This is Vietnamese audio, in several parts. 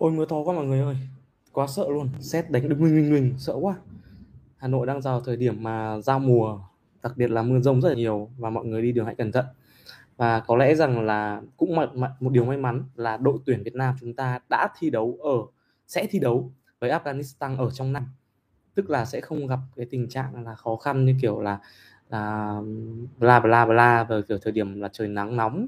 Ôi mưa to quá mọi người ơi, quá sợ luôn, sét đánh đứng nguyên nguyên sợ quá. Hà Nội đang vào thời điểm mà giao mùa, đặc biệt là mưa rông rất là nhiều và mọi người đi đường hãy cẩn thận. Và có lẽ rằng là cũng một, một điều may mắn là đội tuyển Việt Nam chúng ta đã thi đấu ở sẽ thi đấu với Afghanistan ở trong năm, tức là sẽ không gặp cái tình trạng là khó khăn như kiểu là là bla bla bla vào kiểu thời điểm là trời nắng nóng.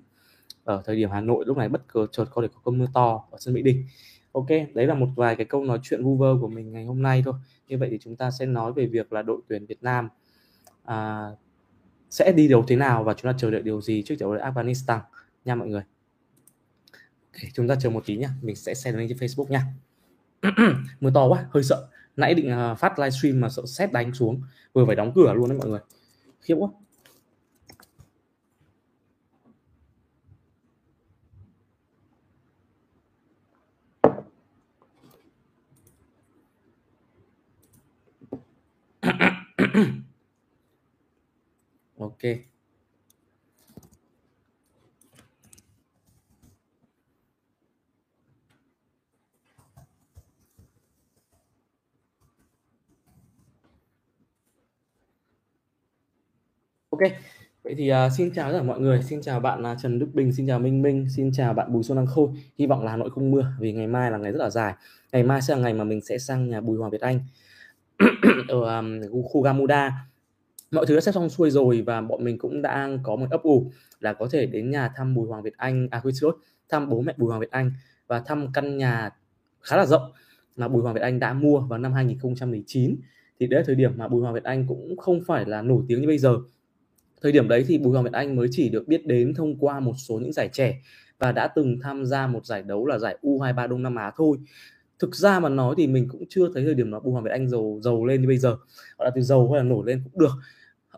Ở thời điểm Hà Nội lúc này bất ngờ chợt có thể có cơn mưa to ở sân Mỹ Đình ok đấy là một vài cái câu nói chuyện vu vơ của mình ngày hôm nay thôi. Như vậy thì chúng ta sẽ nói về việc là đội tuyển Việt Nam à, sẽ đi đấu thế nào và chúng ta chờ đợi điều gì trước trận đấu Afghanistan nha mọi người. Okay, chúng ta chờ một tí nhá. Mình sẽ share lên trên Facebook nha. Mưa to quá hơi sợ. Nãy định à, phát livestream mà sợ xét đánh xuống. Vừa phải đóng cửa luôn đấy mọi người. Khiếp quá. Ok. Ok. Vậy thì uh, xin chào tất cả mọi người. Xin chào bạn uh, Trần Đức Bình. Xin chào Minh Minh. Xin chào bạn Bùi Xuân Đăng Khôi. Hy vọng là Hà Nội không mưa vì ngày mai là ngày rất là dài. Ngày mai sẽ là ngày mà mình sẽ sang nhà Bùi Hoàng Việt Anh. Ở um, khu Gamuda mọi thứ đã xếp xong xuôi rồi và bọn mình cũng đang có một ấp ủ là có thể đến nhà thăm Bùi Hoàng Việt Anh à quên, xin thăm bố mẹ Bùi Hoàng Việt Anh và thăm căn nhà khá là rộng mà Bùi Hoàng Việt Anh đã mua vào năm 2019 thì đấy là thời điểm mà Bùi Hoàng Việt Anh cũng không phải là nổi tiếng như bây giờ. Thời điểm đấy thì Bùi Hoàng Việt Anh mới chỉ được biết đến thông qua một số những giải trẻ và đã từng tham gia một giải đấu là giải U23 Đông Nam Á thôi. Thực ra mà nói thì mình cũng chưa thấy thời điểm đó Bùi Hoàng Việt Anh giàu giàu lên như bây giờ. Gọi là từ giàu hay là nổi lên cũng được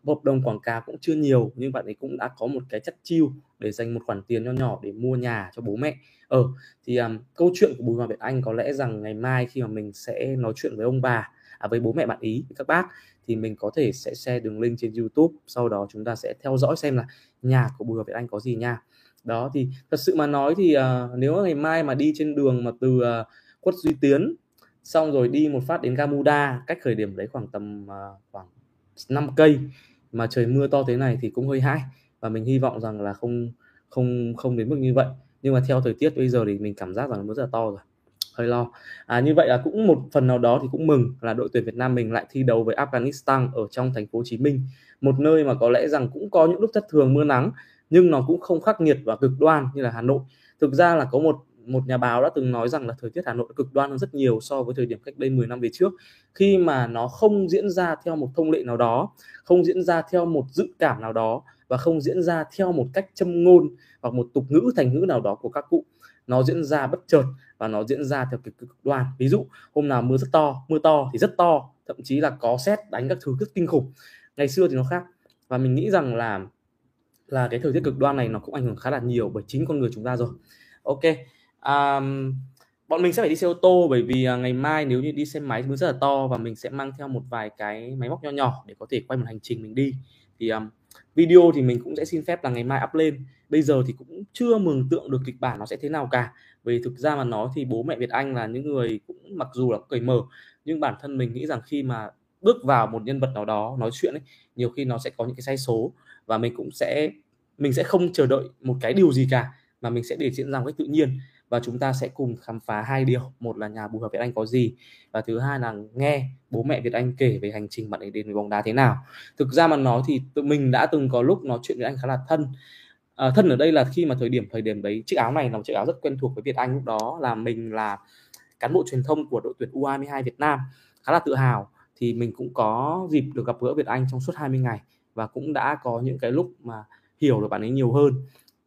hợp đồng quảng cáo cũng chưa nhiều nhưng bạn ấy cũng đã có một cái chất chiêu để dành một khoản tiền nho nhỏ để mua nhà cho bố mẹ. Ở ờ, thì um, câu chuyện của Bùi Hoàng Việt Anh có lẽ rằng ngày mai khi mà mình sẽ nói chuyện với ông bà à, với bố mẹ bạn ý với các bác thì mình có thể sẽ share đường link trên YouTube sau đó chúng ta sẽ theo dõi xem là nhà của Bùi Hoàng Việt Anh có gì nha. Đó thì thật sự mà nói thì uh, nếu ngày mai mà đi trên đường mà từ uh, quất duy tiến xong rồi đi một phát đến Gamuda cách khởi điểm đấy khoảng tầm uh, khoảng 5 cây mà trời mưa to thế này thì cũng hơi hãi. Và mình hy vọng rằng là không không không đến mức như vậy. Nhưng mà theo thời tiết bây giờ thì mình cảm giác rằng nó rất là to rồi. Hơi lo. À, như vậy là cũng một phần nào đó thì cũng mừng là đội tuyển Việt Nam mình lại thi đấu với Afghanistan ở trong thành phố Hồ Chí Minh. Một nơi mà có lẽ rằng cũng có những lúc thất thường mưa nắng nhưng nó cũng không khắc nghiệt và cực đoan như là Hà Nội. Thực ra là có một một nhà báo đã từng nói rằng là thời tiết Hà Nội cực đoan hơn rất nhiều so với thời điểm cách đây 10 năm về trước. Khi mà nó không diễn ra theo một thông lệ nào đó, không diễn ra theo một dự cảm nào đó và không diễn ra theo một cách châm ngôn hoặc một tục ngữ thành ngữ nào đó của các cụ nó diễn ra bất chợt và nó diễn ra theo cực cực đoan. Ví dụ hôm nào mưa rất to mưa to thì rất to thậm chí là có xét đánh các thứ rất kinh khủng. Ngày xưa thì nó khác và mình nghĩ rằng là là cái thời tiết cực đoan này nó cũng ảnh hưởng khá là nhiều bởi chính con người chúng ta rồi. Ok à, bọn mình sẽ phải đi xe ô tô bởi vì à, ngày mai nếu như đi xe máy mưa rất là to và mình sẽ mang theo một vài cái máy móc nho nhỏ để có thể quay một hành trình mình đi. Thì um, video thì mình cũng sẽ xin phép là ngày mai up lên. Bây giờ thì cũng chưa mường tượng được kịch bản nó sẽ thế nào cả. Vì thực ra mà nói thì bố mẹ Việt Anh là những người cũng mặc dù là cởi mở nhưng bản thân mình nghĩ rằng khi mà bước vào một nhân vật nào đó nói chuyện ấy nhiều khi nó sẽ có những cái sai số và mình cũng sẽ mình sẽ không chờ đợi một cái điều gì cả mà mình sẽ để diễn ra một cách tự nhiên và chúng ta sẽ cùng khám phá hai điều. Một là nhà bù hợp Việt Anh có gì? Và thứ hai là nghe bố mẹ Việt Anh kể về hành trình bạn ấy đến với bóng đá thế nào. Thực ra mà nói thì tự mình đã từng có lúc nói chuyện với anh khá là thân. À, thân ở đây là khi mà thời điểm thời điểm đấy chiếc áo này là một chiếc áo rất quen thuộc với Việt Anh. Lúc đó là mình là cán bộ truyền thông của đội tuyển U22 Việt Nam khá là tự hào. Thì mình cũng có dịp được gặp gỡ Việt Anh trong suốt 20 ngày và cũng đã có những cái lúc mà hiểu được bạn ấy nhiều hơn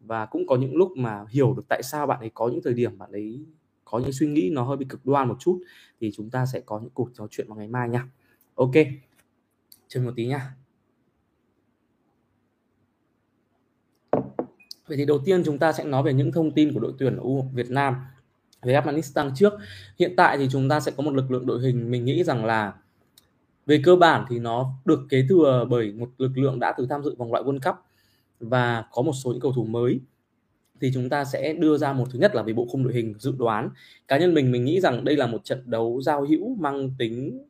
và cũng có những lúc mà hiểu được tại sao bạn ấy có những thời điểm bạn ấy có những suy nghĩ nó hơi bị cực đoan một chút, thì chúng ta sẽ có những cuộc trò chuyện vào ngày mai nha. Ok, chờ một tí nha. Vậy thì đầu tiên chúng ta sẽ nói về những thông tin của đội tuyển U Việt Nam về Afghanistan trước. Hiện tại thì chúng ta sẽ có một lực lượng đội hình, mình nghĩ rằng là về cơ bản thì nó được kế thừa bởi một lực lượng đã từng tham dự vòng loại World Cup và có một số những cầu thủ mới. Thì chúng ta sẽ đưa ra một thứ nhất là về bộ khung đội hình dự đoán. Cá nhân mình mình nghĩ rằng đây là một trận đấu giao hữu mang tính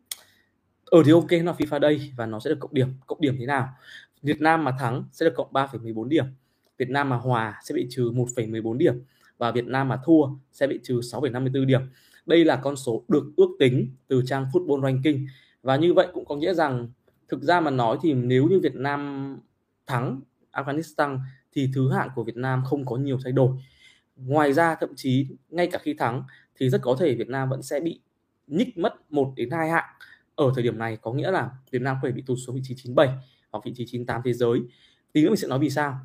ở thì ok nó FIFA đây và nó sẽ được cộng điểm. Cộng điểm thế nào? Việt Nam mà thắng sẽ được cộng 3,14 điểm. Việt Nam mà hòa sẽ bị trừ 1,14 điểm. Và Việt Nam mà thua sẽ bị trừ 6,54 điểm. Đây là con số được ước tính từ trang Football Ranking. Và như vậy cũng có nghĩa rằng thực ra mà nói thì nếu như Việt Nam thắng Afghanistan thì thứ hạng của Việt Nam không có nhiều thay đổi. Ngoài ra, thậm chí ngay cả khi thắng thì rất có thể Việt Nam vẫn sẽ bị nhích mất 1 đến 2 hạng ở thời điểm này có nghĩa là Việt Nam có thể bị tụt xuống vị trí 97 hoặc vị trí 98 thế giới. Tí nữa mình sẽ nói vì sao.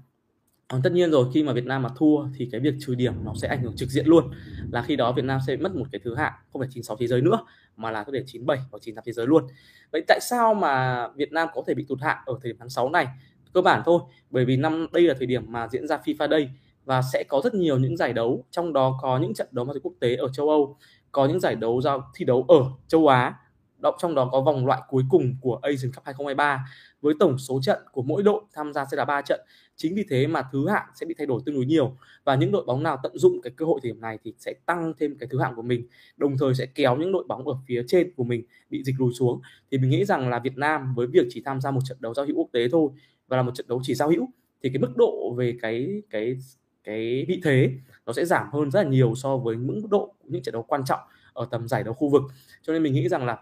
Còn tất nhiên rồi, khi mà Việt Nam mà thua thì cái việc trừ điểm nó sẽ ảnh hưởng trực diện luôn là khi đó Việt Nam sẽ mất một cái thứ hạng, không phải 96 thế giới nữa, mà là có thể 97 hoặc 98 thế giới luôn. Vậy tại sao mà Việt Nam có thể bị tụt hạng ở thời điểm tháng 6 này? Cơ bản thôi, bởi vì năm đây là thời điểm mà diễn ra FIFA Day và sẽ có rất nhiều những giải đấu, trong đó có những trận đấu ma quốc tế ở châu Âu, có những giải đấu giao thi đấu ở châu Á, động trong đó có vòng loại cuối cùng của Asian Cup 2023 với tổng số trận của mỗi đội tham gia sẽ là 3 trận. Chính vì thế mà thứ hạng sẽ bị thay đổi tương đối nhiều và những đội bóng nào tận dụng cái cơ hội thời điểm này thì sẽ tăng thêm cái thứ hạng của mình, đồng thời sẽ kéo những đội bóng ở phía trên của mình bị dịch lùi xuống. Thì mình nghĩ rằng là Việt Nam với việc chỉ tham gia một trận đấu giao hữu quốc tế thôi và là một trận đấu chỉ giao hữu, thì cái mức độ về cái cái cái vị thế nó sẽ giảm hơn rất là nhiều so với mức độ những trận đấu quan trọng ở tầm giải đấu khu vực. Cho nên mình nghĩ rằng là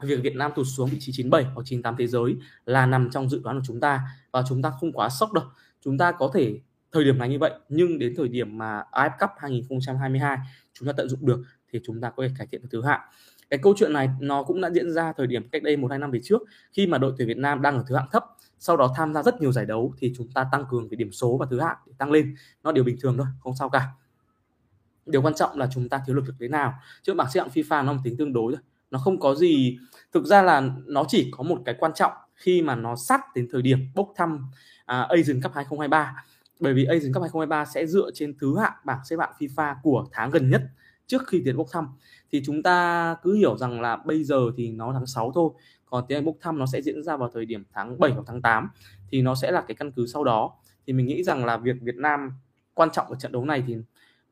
việc Việt Nam tụt xuống vị trí 97 hoặc 98 thế giới là nằm trong dự đoán của chúng ta và chúng ta không quá sốc đâu. Chúng ta có thể, thời điểm này như vậy, nhưng đến thời điểm mà AF Cup 2022 chúng ta tận dụng được thì chúng ta có thể cải thiện được thứ hạng. Cái câu chuyện này nó cũng đã diễn ra thời điểm cách đây một hai năm về trước, khi mà đội tuyển Việt Nam đang ở thứ hạng thấp sau đó tham gia rất nhiều giải đấu thì chúng ta tăng cường về điểm số và thứ hạng để tăng lên. Nó điều bình thường thôi không sao cả. Điều quan trọng là chúng ta thiếu lực được thế nào. Chứ bảng xếp hạng FIFA nó một tính tương đối thôi. Nó không có gì thực ra là nó chỉ có một cái quan trọng khi mà nó sát đến thời điểm bốc thăm à, Asian Cup 2023 bởi vì Asian Cup 2023 sẽ dựa trên thứ hạng bảng xếp hạng FIFA của tháng gần nhất trước khi tiến bốc thăm. Thì chúng ta cứ hiểu rằng là bây giờ thì nó tháng 6 thôi còn tiến hành bốc thăm nó sẽ diễn ra vào thời điểm tháng 7 hoặc tháng 8 thì nó sẽ là cái căn cứ sau đó. Thì mình nghĩ rằng là việc Việt Nam quan trọng ở trận đấu này thì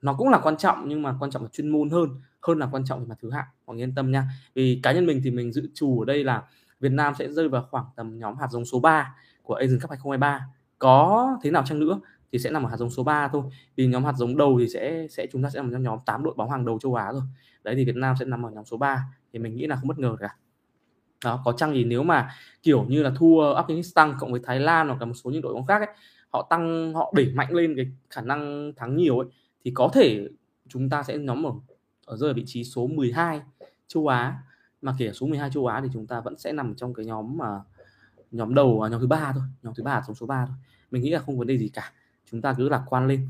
nó cũng là quan trọng, nhưng mà quan trọng là chuyên môn hơn hơn là quan trọng về mặt thứ hạng. Mọi người yên tâm nha. Vì cá nhân mình thì mình dự trù ở đây là Việt Nam sẽ rơi vào khoảng tầm nhóm hạt giống số 3 của Asian Cup 2023 có thế nào chăng nữa thì sẽ nằm ở hạt giống số 3 thôi. Vì nhóm hạt giống đầu thì sẽ sẽ chúng ta sẽ nằm trong nhóm 8 đội bóng hàng đầu châu Á rồi. Đấy, thì Việt Nam sẽ nằm ở nhóm số 3 thì mình nghĩ là không bất ngờ cả đó có chăng thì nếu mà kiểu như là thua Afghanistan cộng với Thái Lan hoặc là một số những đội bóng khác ấy, họ tăng họ đẩy mạnh lên cái khả năng thắng nhiều ấy thì có thể chúng ta sẽ nhóm ở ở rơi ở vị trí số 12 châu Á. Mà kể số 12 châu Á thì chúng ta vẫn sẽ nằm trong cái nhóm mà nhóm đầu à, nhóm thứ ba thôi nhóm thứ ba trong số 3 thôi. Mình nghĩ là không vấn đề gì cả chúng ta cứ lạc quan lên.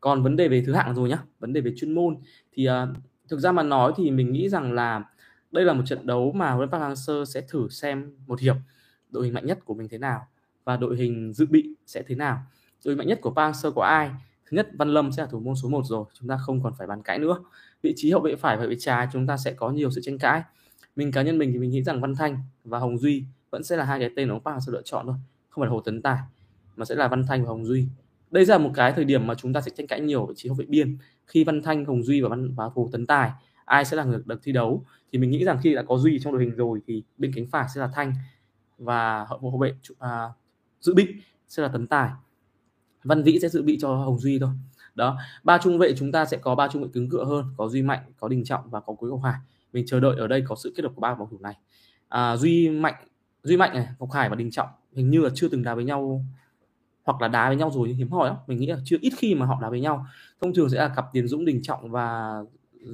Còn vấn đề về thứ hạng rồi nhá vấn đề về chuyên môn thì uh, thực ra mà nói thì mình nghĩ rằng là đây là một trận đấu mà huấn Park Hang-seo sẽ thử xem một hiệp đội hình mạnh nhất của mình thế nào và đội hình dự bị sẽ thế nào. Đội hình mạnh nhất của Park Hang-seo có ai? Thứ nhất Văn Lâm sẽ là thủ môn số 1 rồi chúng ta không còn phải bàn cãi nữa. Vị trí hậu vệ phải và vị trái chúng ta sẽ có nhiều sự tranh cãi. Mình cá nhân mình thì mình nghĩ rằng Văn Thanh và Hồng Duy vẫn sẽ là hai cái tên mà ông Park Hang-seo lựa chọn thôi không phải là Hồ Tấn Tài mà sẽ là Văn Thanh và Hồng Duy. Đây là một cái thời điểm mà chúng ta sẽ tranh cãi nhiều vị trí hậu vệ biên. Khi Văn Thanh, Hồng Duy và Văn và Hồ Tấn Tài ai sẽ là người được thi đấu. Thì mình nghĩ rằng khi đã có Duy trong đội hình rồi thì bên cánh phải sẽ là Thanh và hậu hậu vệ à, dự bị sẽ là Tấn Tài. Văn Vĩ sẽ dự bị cho Hồng Duy thôi. Đó ba trung vệ chúng ta sẽ có ba trung vệ cứng cựa hơn có Duy Mạnh có Đình Trọng và có Cuối Ngọc Hải. Mình chờ đợi ở đây có sự kết hợp của ba cầu thủ này. À, Duy Mạnh Duy Mạnh này Ngọc Hải và Đình Trọng hình như là chưa từng đá với nhau hoặc là đá với nhau rồi hiếm hỏi lắm. Mình nghĩ là chưa ít khi mà họ đá với nhau. Thông thường sẽ là cặp tiền Dũng Đình Trọng và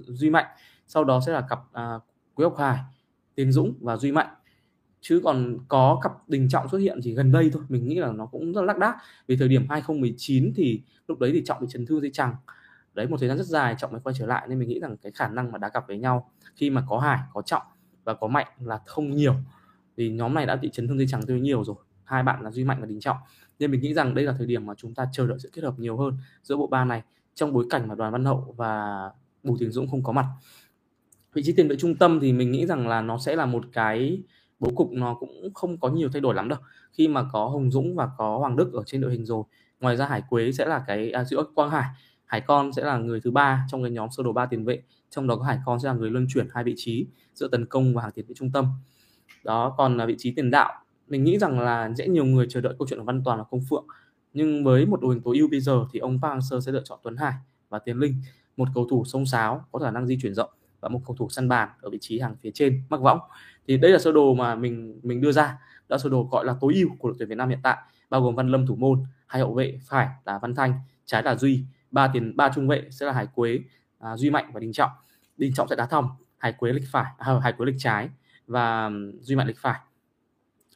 Duy Mạnh sau đó sẽ là cặp à, Quế Ngọc Hải Tiến Dũng và Duy Mạnh. Chứ còn có cặp Đình Trọng xuất hiện chỉ gần đây thôi mình nghĩ là nó cũng rất lác đác. Vì thời điểm 2019 thì lúc đấy thì Trọng bị chấn thương dây chằng. Đấy một thời gian rất dài Trọng mới quay trở lại nên mình nghĩ rằng cái khả năng mà đá cặp với nhau khi mà có Hải có Trọng và có Mạnh là không nhiều. Vì nhóm này đã bị chấn thương dây chằng tôi nhiều rồi hai bạn là Duy Mạnh và Đình Trọng. Nên mình nghĩ rằng đây là thời điểm mà chúng ta chờ đợi sự kết hợp nhiều hơn giữa bộ ba này trong bối cảnh mà Đoàn Văn Hậu và Bùi Tiến Dũng không có mặt. Vị trí tiền vệ trung tâm thì mình nghĩ rằng là nó sẽ là một cái bố cục nó cũng không có nhiều thay đổi lắm đâu. Khi mà có Hồng Dũng và có Hoàng Đức ở trên đội hình rồi ngoài ra Hải Quế sẽ là cái à, giữa Quang Hải. Hải Con sẽ là người thứ ba trong cái nhóm sơ đồ ba tiền vệ trong đó có Hải Con sẽ là người luân chuyển hai vị trí giữa tấn công và hàng tiền vệ trung tâm. Đó còn là vị trí tiền đạo mình nghĩ rằng là sẽ nhiều người chờ đợi câu chuyện của Văn Toàn và Công Phượng. Nhưng với một đội hình tối ưu bây giờ thì ông Park Hang-seo sẽ lựa chọn Tuấn Hải và Tiến Linh một cầu thủ sông sáo có khả năng di chuyển rộng và một cầu thủ săn bàn ở vị trí hàng phía trên mắc võng. Thì đây là sơ đồ mà mình mình đưa ra. Đó là sơ đồ gọi là tối ưu của đội tuyển Việt Nam hiện tại bao gồm Văn Lâm thủ môn hai hậu vệ phải là Văn Thanh trái là Duy ba tiền ba trung vệ sẽ là Hải Quế à, Duy Mạnh và Đình Trọng. Đình Trọng sẽ đá thòng Hải Quế lịch phải à, Hải Quế lịch trái và Duy Mạnh lịch phải.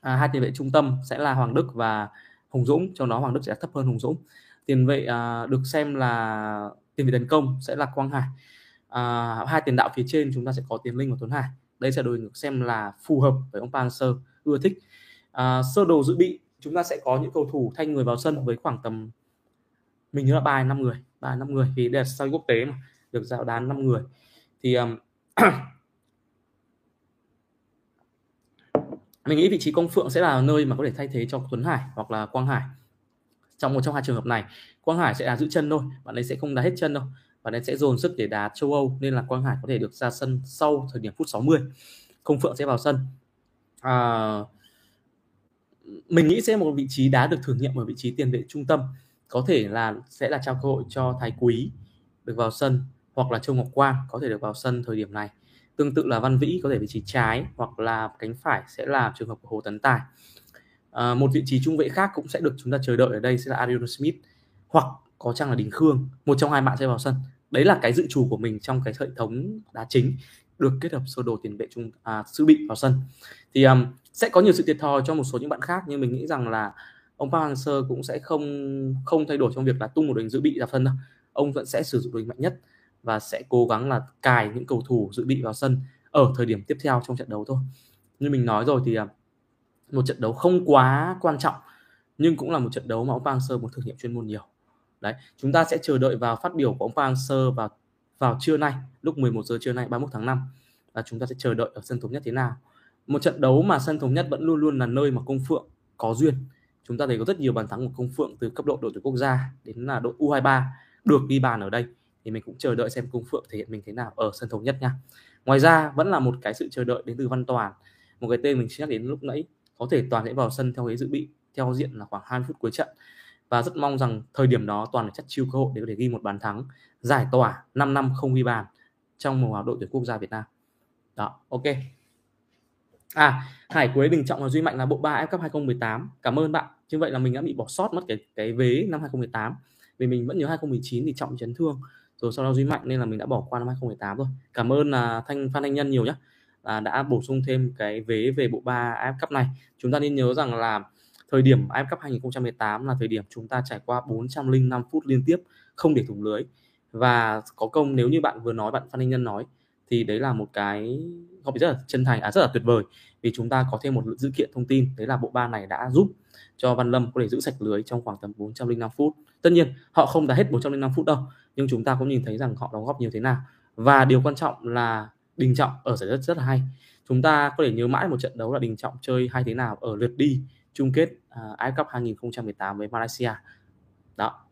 À, hai tiền vệ trung tâm sẽ là Hoàng Đức và Hùng Dũng trong đó Hoàng Đức sẽ thấp hơn Hùng Dũng. Tiền vệ à, được xem là tiền vệ tấn công sẽ là Quang Hải. À, hai tiền đạo phía trên chúng ta sẽ có Tiến Linh và Tuấn Hải. Đây sẽ được xem là phù hợp với ông Park Sơ ưa thích. À, sơ đồ dự bị chúng ta sẽ có những cầu thủ thanh người vào sân với khoảng tầm mình nhớ là ba năm người ba năm người vì đây là sân quốc tế mà được giao đán năm người. Thì um, mình nghĩ vị trí công phượng sẽ là nơi mà có thể thay thế cho Tuấn Hải hoặc là Quang Hải trong một trong hai trường hợp này. Quang Hải sẽ là giữ chân thôi bạn ấy sẽ không đá hết chân đâu. Và nên sẽ dồn sức để đá châu Âu nên là Quang Hải có thể được ra sân sau thời điểm phút 60 Công Phượng sẽ vào sân. À, mình nghĩ sẽ một vị trí đá được thử nghiệm ở vị trí tiền vệ trung tâm. Có thể là sẽ là trao cơ hội cho Thái Quý được vào sân hoặc là Châu Ngọc Quang có thể được vào sân thời điểm này. Tương tự là Văn Vĩ có thể vị trí trái hoặc là cánh phải sẽ là trường hợp của Hồ Tấn Tài à, một vị trí trung vệ khác cũng sẽ được chúng ta chờ đợi ở đây sẽ là Arion Smith hoặc có chăng là Đình Khương một trong hai bạn sẽ vào sân. Đấy là cái dự trù của mình trong cái hệ thống đá chính được kết hợp sơ đồ tiền vệ trung à, sư bị vào sân. Thì um, sẽ có nhiều sự thiệt thòi cho một số những bạn khác nhưng mình nghĩ rằng là ông Park Hang-seo cũng sẽ không không thay đổi trong việc là tung một đội hình dự bị ra sân đâu. Ông vẫn sẽ sử dụng đội hình mạnh nhất và sẽ cố gắng là cài những cầu thủ dự bị vào sân ở thời điểm tiếp theo trong trận đấu thôi. Như mình nói rồi thì một trận đấu không quá quan trọng, nhưng cũng là một trận đấu mà ông Park Hang-seo muốn thử nghiệm chuyên môn nhiều. Đấy, chúng ta sẽ chờ đợi vào phát biểu của ông Park Hang-seo vào vào trưa nay, lúc 11 giờ trưa nay 31 tháng 5 và chúng ta sẽ chờ đợi ở sân thống nhất thế nào. Một trận đấu mà sân thống nhất vẫn luôn luôn là nơi mà công phượng có duyên. Chúng ta thấy có rất nhiều bàn thắng của công phượng từ cấp độ đội tuyển quốc gia đến là đội U23 được ghi bàn ở đây. Thì mình cũng chờ đợi xem công phượng thể hiện mình thế nào ở sân thống nhất nha. Ngoài ra, vẫn là một cái sự chờ đợi đến từ văn toàn, một cái tên mình nhắc đến lúc nãy có thể toàn sẽ vào sân theo ghế dự bị, theo diện là khoảng 20 phút cuối trận. Và rất mong rằng thời điểm đó toàn chắc chiêu cơ hội để có thể ghi một bàn thắng, giải tỏa 5 năm không ghi bàn trong mùa đội tuyển quốc gia Việt Nam. Đó, ok. À Hải Quế Đình Trọng và Duy Mạnh là bộ 3 F Cup 2018 cảm ơn bạn. Như vậy là mình đã bị bỏ sót mất cái cái vế năm 2018 vì mình vẫn nhớ 2019 thì Trọng chấn thương. Rồi sau đó Duy Mạnh nên là mình đã bỏ qua năm 2018 rồi cảm ơn là Thanh, Phan Anh Nhân nhiều nhé à, đã bổ sung thêm cái vế về bộ ba AF Cup này. Chúng ta nên nhớ rằng là thời điểm AF Cup 2018 là thời điểm chúng ta trải qua 405 phút liên tiếp không để thủng lưới. Và có công nếu như bạn vừa nói bạn Phan Anh Nhân nói thì đấy là một cái góp rất là chân thành à rất là tuyệt vời vì chúng ta có thêm một dữ kiện thông tin đấy là bộ ba này đã giúp cho Văn Lâm có thể giữ sạch lưới trong khoảng tầm 405 phút. Tất nhiên họ không đã hết 405 phút đâu nhưng chúng ta cũng nhìn thấy rằng họ đóng góp nhiều thế nào. Và điều quan trọng là Đình Trọng ở giải rất rất là hay. Chúng ta có thể nhớ mãi một trận đấu là Đình Trọng chơi hay thế nào ở lượt đi chung kết à, uh, AFF Cup 2018 với Malaysia. Đó.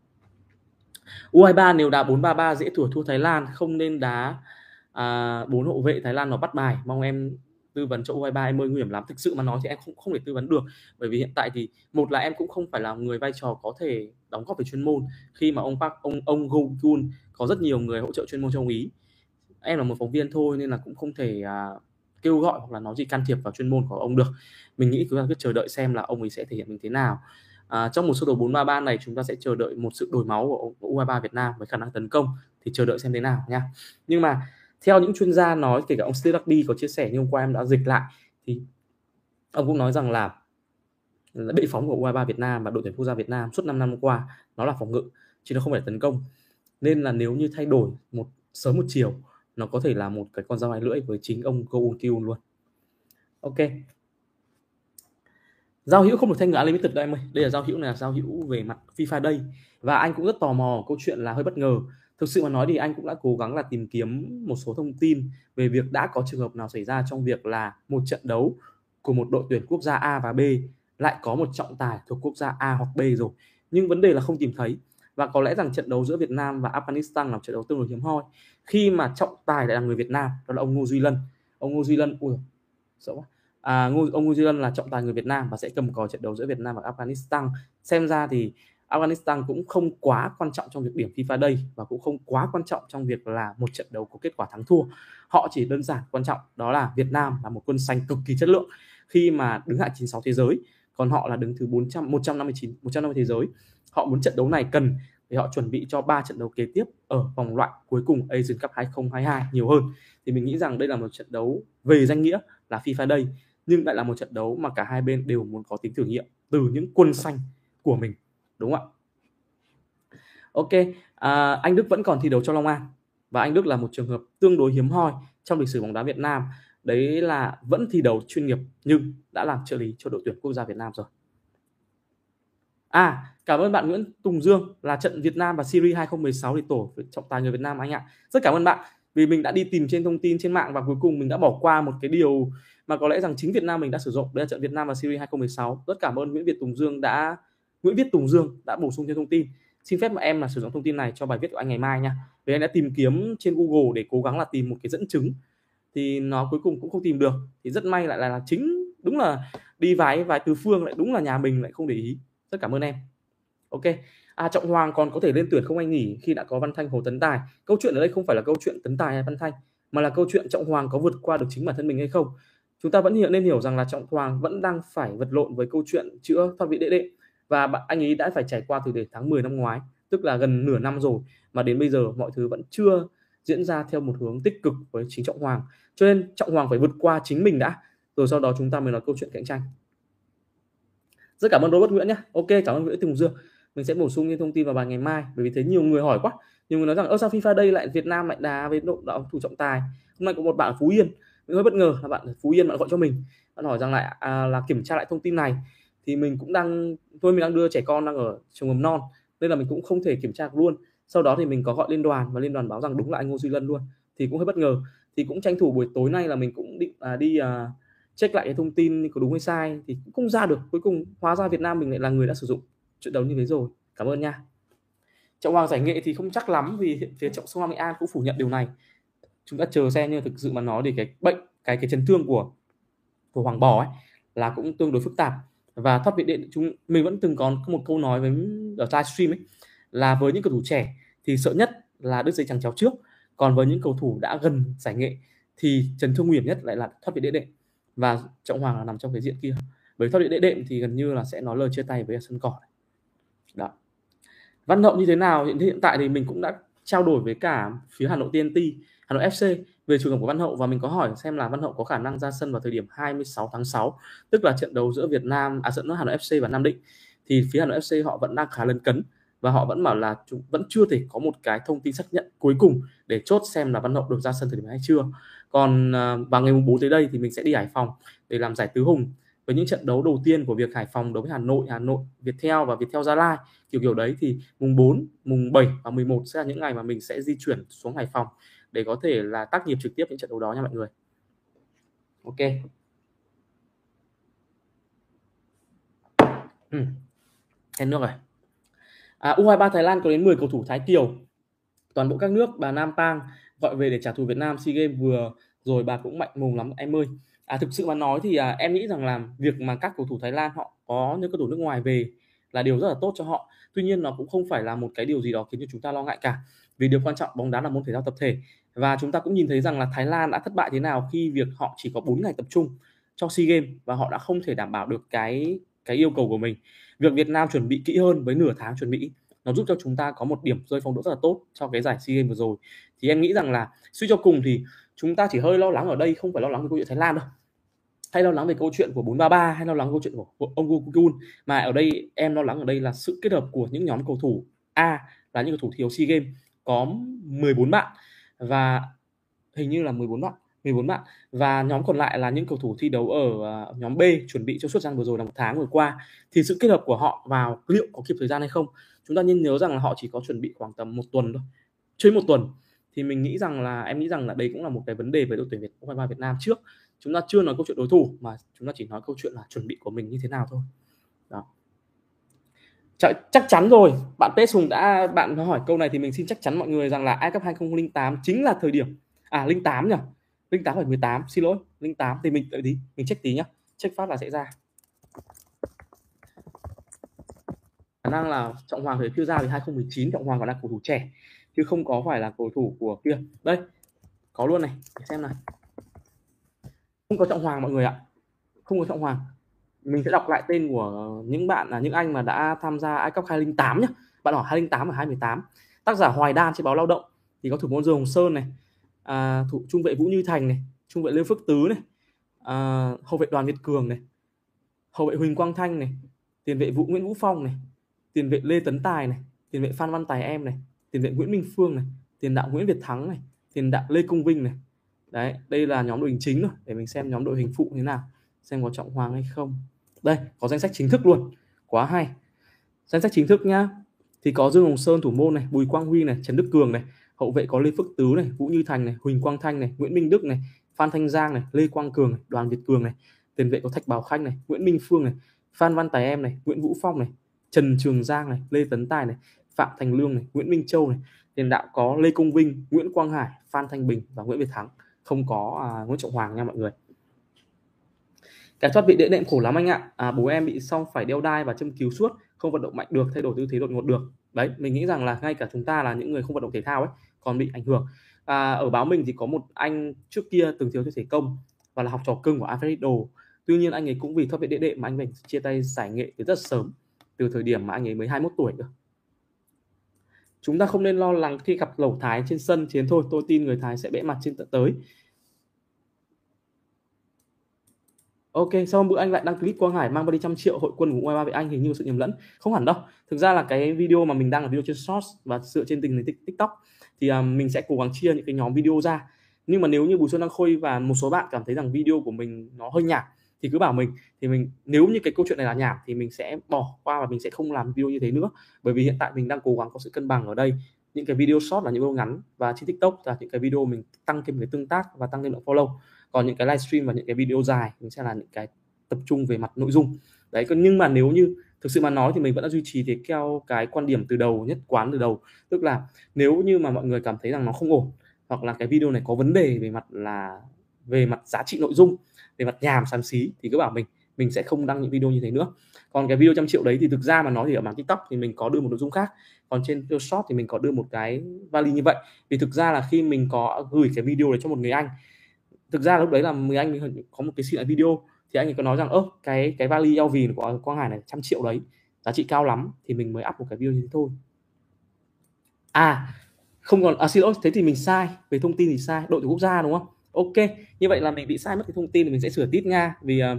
U23 nếu đá 4-3-3 dễ thua thua Thái Lan không nên đá bốn bốn hậu vệ Thái Lan nó bắt bài. Mong em tư vấn cho U23 em ơi nguy hiểm lắm. Thực sự mà nói thì em không không thể tư vấn được. Bởi vì hiện tại thì một là em cũng không phải là người vai trò có thể đóng góp về chuyên môn. Khi mà ông Park ông ông Gogun có rất nhiều người hỗ trợ chuyên môn cho ông ý em là một phóng viên thôi nên là cũng không thể à, kêu gọi hoặc là nói gì can thiệp vào chuyên môn của ông được. Mình nghĩ chúng ta cứ chờ đợi xem là ông ấy sẽ thể hiện mình thế nào. À, trong một sơ đồ 433 này chúng ta sẽ chờ đợi một sự đổi máu của U23 Việt Nam với khả năng tấn công thì chờ đợi xem thế nào nha. Nhưng mà theo những chuyên gia nói kể cả ông Steve đi có chia sẻ như hôm qua em đã dịch lại thì ông cũng nói rằng là bệ phóng của U23 Việt Nam và đội tuyển quốc gia Việt Nam suốt 5 năm qua nó là phòng ngự chứ nó không phải tấn công. Nên là nếu như thay đổi một sớm một chiều nó có thể là một cái con dao hai lưỡi với chính ông Go Eun luôn. Ok. Giao hữu không được thanh ngã limited đây em ơi. Đây là giao hữu này là giao hữu về mặt FIFA đây. Và anh cũng rất tò mò, câu chuyện là hơi bất ngờ. Thực sự mà nói thì anh cũng đã cố gắng là tìm kiếm một số thông tin về việc đã có trường hợp nào xảy ra trong việc là một trận đấu của một đội tuyển quốc gia A và B lại có một trọng tài thuộc quốc gia A hoặc B rồi. Nhưng vấn đề là không tìm thấy và có lẽ rằng trận đấu giữa Việt Nam và Afghanistan là một trận đấu tương đối hiếm hoi khi mà trọng tài lại là người Việt Nam đó là ông Ngô Duy Lân ông Ngô Duy Lân ui sợ quá à, Ngô, ông Ngô Duy Lân là trọng tài người Việt Nam và sẽ cầm còi trận đấu giữa Việt Nam và Afghanistan xem ra thì Afghanistan cũng không quá quan trọng trong việc điểm FIFA đây và cũng không quá quan trọng trong việc là một trận đấu có kết quả thắng thua. Họ chỉ đơn giản quan trọng đó là Việt Nam là một quân xanh cực kỳ chất lượng khi mà đứng hạng 96 thế giới, còn họ là đứng thứ 400 159 150 thế giới. Họ muốn trận đấu này cần để họ chuẩn bị cho ba trận đấu kế tiếp ở vòng loại cuối cùng Asian Cup 2022 nhiều hơn. Thì mình nghĩ rằng đây là một trận đấu về danh nghĩa là FIFA Day nhưng lại là một trận đấu mà cả hai bên đều muốn có tính thử nghiệm từ những quân xanh của mình đúng không ạ? Ok à, anh Đức vẫn còn thi đấu cho Long An. Và anh Đức là một trường hợp tương đối hiếm hoi trong lịch sử bóng đá Việt Nam. Đấy là vẫn thi đấu chuyên nghiệp nhưng đã làm trợ lý cho đội tuyển quốc gia Việt Nam rồi. À, cảm ơn bạn Nguyễn Tùng Dương là trận Việt Nam và Syria 2016 thì tổ trọng tài người Việt Nam anh ạ. Rất cảm ơn bạn vì mình đã đi tìm trên thông tin trên mạng và cuối cùng mình đã bỏ qua một cái điều mà có lẽ rằng chính Việt Nam mình đã sử dụng đây là trận Việt Nam và Syria 2016. Rất cảm ơn Nguyễn Việt Tùng Dương đã Nguyễn Viết Tùng Dương đã bổ sung thêm thông tin. Xin phép mà em là sử dụng thông tin này cho bài viết của anh ngày mai nha. Vì anh đã tìm kiếm trên Google để cố gắng là tìm một cái dẫn chứng thì nó cuối cùng cũng không tìm được. Thì rất may lại là, là chính đúng là đi vài vài từ phương lại đúng là nhà mình lại không để ý. Rất cảm ơn em. Ok. À Trọng Hoàng còn có thể lên tuyển không anh nghỉ khi đã có Văn Thanh, Hồ Tấn Tài. Câu chuyện ở đây không phải là câu chuyện Tấn Tài hay Văn Thanh, mà là câu chuyện Trọng Hoàng có vượt qua được chính bản thân mình hay không. Chúng ta vẫn hiện nên hiểu rằng là Trọng Hoàng vẫn đang phải vật lộn với câu chuyện chữa thoát vị đệ đệ và anh ấy đã phải trải qua từ để tháng 10 năm ngoái, tức là gần nửa năm rồi, mà đến bây giờ mọi thứ vẫn chưa diễn ra theo một hướng tích cực với chính Trọng Hoàng cho nên Trọng Hoàng phải vượt qua chính mình đã rồi sau đó chúng ta mới nói câu chuyện cạnh tranh rất cảm ơn Robert Nguyễn nhé. Ok cảm ơn Nguyễn Tùng Dương. Mình sẽ bổ sung những thông tin vào bài ngày mai bởi vì thấy nhiều người hỏi quá. Nhiều người nói rằng ơ sao FIFA đây lại Việt Nam lại đá với độ đạo thủ trọng tài? Hôm nay có một bạn ở Phú Yên. Mình hơi bất ngờ là bạn Phú Yên bạn gọi cho mình. Bạn hỏi rằng lại à, là kiểm tra lại thông tin này. Thì mình cũng đang thôi mình đang đưa trẻ con đang ở trường mầm non nên là mình cũng không thể kiểm tra luôn. Sau đó thì mình có gọi liên đoàn và liên đoàn báo rằng đúng là anh Ngô Duy Lân luôn. Thì cũng hơi bất ngờ. Thì cũng tranh thủ buổi tối nay là mình cũng định à, đi à, check lại cái thông tin có đúng hay sai thì cũng không ra được. Cuối cùng, hóa ra Việt Nam mình lại là người đã sử dụng chuyện đấu như thế rồi. Cảm ơn nha. Trọng hoàng giải nghệ thì không chắc lắm vì phía trọng sông Nghệ An cũng phủ nhận điều này. Chúng ta chờ xem, nhưng thực sự mà nói thì cái bệnh, cái cái chấn thương của của hoàng bò ấy là cũng tương đối phức tạp. Và thoát vị điện, chúng, mình vẫn từng có một câu nói với, ở livestream ấy, là với những cầu thủ trẻ thì sợ nhất là đứt dây chẳng chéo trước. Còn với những cầu thủ đã gần giải nghệ thì chấn thương nguy hiểm nhất lại là thoát vị đĩa đệm và trọng hoàng là nằm trong cái diện kia. Bởi thoát địa đệ đệm thì gần như là sẽ nói lời chia tay với sân cỏ đó. Văn hậu như thế nào? Hiện hiện tại thì mình cũng đã trao đổi với cả phía hà nội tnt hà nội fc về trường hợp của Văn Hậu và mình có hỏi xem là Văn Hậu có khả năng ra sân vào thời điểm 26 tháng 6 tức là trận đấu giữa Việt Nam à trận đấu Hà Nội FC và Nam Định. Thì phía Hà Nội FC họ vẫn đang khá lấn cấn và họ vẫn bảo là chúng vẫn chưa thể có một cái thông tin xác nhận cuối cùng để chốt xem là Văn Hậu được ra sân thời điểm hay chưa. Còn à, vào ngày mùng 4 tới đây thì mình sẽ đi Hải Phòng để làm giải tứ hùng. Với những trận đấu đầu tiên của việc Hải Phòng đối với Hà Nội, Hà Nội, Viettel và Viettel Gia Lai kiểu kiểu đấy thì mùng 4, mùng 7 và 11 sẽ là những ngày mà mình sẽ di chuyển xuống Hải Phòng để có thể là tác nghiệp trực tiếp những trận đấu đó nha mọi người. Ok. Ừ. hết nước rồi à, U23 Thái Lan có đến 10 cầu thủ Thái Kiều. Toàn bộ các nước bà Nam Pang gọi về để trả thù Việt Nam SEA Games vừa rồi bà cũng mạnh mồm lắm em ơi. À, thực sự mà nói thì à, em nghĩ rằng là việc mà các cầu thủ Thái Lan họ có những cầu thủ nước ngoài về là điều rất là tốt cho họ. Tuy nhiên nó cũng không phải là một cái điều gì đó khiến cho chúng ta lo ngại cả. Vì điều quan trọng bóng đá là môn thể thao tập thể. Và chúng ta cũng nhìn thấy rằng là Thái Lan đã thất bại thế nào khi việc họ chỉ có 4 ngày tập trung cho SEA Games và họ đã không thể đảm bảo được cái cái yêu cầu của mình. Việc Việt Nam chuẩn bị kỹ hơn với nửa tháng chuẩn bị nó giúp cho chúng ta có một điểm rơi phong độ rất là tốt cho cái giải SEA Games vừa rồi. Thì em nghĩ rằng là suy cho cùng thì chúng ta chỉ hơi lo lắng ở đây không phải lo lắng về câu chuyện Thái Lan đâu. Hay lo lắng về câu chuyện của 433 hay lo lắng câu chuyện của, ông Gukun mà ở đây em lo lắng ở đây là sự kết hợp của những nhóm cầu thủ A là những cầu thủ thiếu SEA Games có 14 bạn và hình như là 14 bạn 14 bạn. Và nhóm còn lại là những cầu thủ thi đấu ở uh, nhóm B chuẩn bị cho suốt gian vừa rồi là một tháng vừa qua. Thì sự kết hợp của họ vào liệu có kịp thời gian hay không? Chúng ta nên nhớ rằng là họ chỉ có chuẩn bị khoảng tầm một tuần thôi chơi một tuần. Thì mình nghĩ rằng là em nghĩ rằng là đây cũng là một cái vấn đề về đội tuyển Việt U23 Việt Nam trước. Chúng ta chưa nói câu chuyện đối thủ mà chúng ta chỉ nói câu chuyện là chuẩn bị của mình như thế nào thôi. Đó. Chắc chắn rồi. Bạn Pet Hùng đã bạn hỏi câu này thì mình xin chắc chắn mọi người rằng là Ai Cup 2008 chính là thời điểm à 08 nhỉ? 08 phải 18 xin lỗi 08 thì mình, đợi tí, mình check tí nhá. Check phát là sẽ ra. Khả năng là trọng hoàng thời phiêu ra thì 2019 trọng hoàng còn là cầu thủ trẻ, chứ không có phải là cầu thủ của kia. Đây, có luôn này, để xem này. Không có trọng hoàng mọi người ạ. Không có trọng hoàng. Mình sẽ đọc lại tên của những bạn là những anh mà đã tham gia Ai cấp 208 nhé bạn hỏi 2008 và 2018 tác giả Hoài Đan, trên báo Lao động, thì có thủ môn Dương Hồng Sơn này à, thủ trung vệ Vũ Như Thành này trung vệ Lê Phước Tứ này à, hậu vệ Đoàn Việt Cường này hậu vệ Huỳnh Quang Thanh này tiền vệ Vũ Nguyễn Vũ Phong này tiền vệ Lê Tấn Tài này tiền vệ Phan Văn Tài em này tiền vệ Nguyễn Minh Phương này tiền đạo Nguyễn Việt Thắng này tiền đạo Lê Công Vinh này. Đấy đây là nhóm đội hình chính rồi để mình xem nhóm đội hình phụ thế nào xem có trọng hoàng hay không. Đây có danh sách chính thức luôn quá hay. Danh sách chính thức nhá. Thì có Dương Hồng Sơn thủ môn này Bùi Quang Huy này Trần Đức Cường này hậu vệ có Lê Phước Tứ này Vũ Như Thành này Huỳnh Quang Thanh này Nguyễn Minh Đức này Phan Thanh Giang này Lê Quang Cường này Đoàn Việt Cường này. Tiền vệ có Thạch Bảo Khanh này Nguyễn Minh Phương này Phan Văn Tài Em này Nguyễn Vũ Phong này Trần Trường Giang này Lê Tấn Tài này Phạm Thành Lương này Nguyễn Minh Châu này. Tiền đạo có Lê Công Vinh Nguyễn Quang Hải Phan Thanh Bình và Nguyễn Việt Thắng. Không có à, Nguyễn Trọng Hoàng nha mọi người. Cái thoát vị đĩa đệm khổ lắm anh ạ. À, bố em bị xong phải đeo đai và châm cứu suốt không vận động mạnh được thay đổi tư thế đột ngột được đấy mình nghĩ rằng là ngay cả chúng ta là những người không vận động thể thao ấy còn bị ảnh hưởng. À, ở báo mình thì có một anh trước kia từng thiếu thể công và là học trò cưng của Alfredo tuy nhiên anh ấy cũng vì thoát vị địa đệm mà anh mình chia tay giải nghệ từ rất sớm từ thời điểm mà anh ấy mới 21 tuổi cơ. Chúng ta không nên lo lắng khi gặp lẩu thái trên sân chiến thôi tôi tin người thái sẽ bẽ mặt trên tận tới. Ok, sau bữa anh lại đăng clip Quang Hải mang đi trăm triệu hội quân của U23 với anh hình như sự nhầm lẫn. Không hẳn đâu. Thực ra là cái video mà mình đăng là video trên Shorts và dựa trên tình hình TikTok thì um, mình sẽ cố gắng chia những cái nhóm video ra. Nhưng mà nếu như Bùi Xuân Đăng Khôi và một số bạn cảm thấy rằng video của mình nó hơi nhảm thì cứ bảo mình thì mình nếu như cái câu chuyện này là nhảm thì mình sẽ bỏ qua và mình sẽ không làm video như thế nữa bởi vì hiện tại mình đang cố gắng có sự cân bằng ở đây những cái video short là những video ngắn và trên tiktok là những cái video mình tăng thêm cái tương tác và tăng thêm lượng follow còn những cái livestream và những cái video dài mình sẽ là những cái tập trung về mặt nội dung. Đấy nhưng mà nếu như thực sự mà nói thì mình vẫn đã duy trì thì theo cái quan điểm từ đầu, nhất quán từ đầu. Tức là nếu như mà mọi người cảm thấy rằng nó không ổn, hoặc là cái video này có vấn đề về mặt là, về mặt giá trị nội dung, về mặt nhàm xám xí thì cứ bảo mình mình sẽ không đăng những video như thế nữa. Còn cái video trăm triệu đấy thì thực ra mà nói thì ở mảng tiktok thì mình có đưa một nội dung khác, còn trên video short thì mình có đưa một cái vali như vậy. Vì thực ra là khi mình có gửi cái video đấy cho một người anh thực ra lúc đấy là người anh mình có một cái xin lại video, thì anh ấy có nói rằng, ơ, cái cái vali LV của Quang Hải này trăm triệu đấy, giá trị cao lắm, thì mình mới up một cái video như thế thôi. À không còn à xin lỗi, thế thì mình sai, về thông tin thì sai, đội tuyển quốc gia đúng không? Ok, như vậy là mình bị sai mất cái thông tin thì mình sẽ sửa tít nga vì à,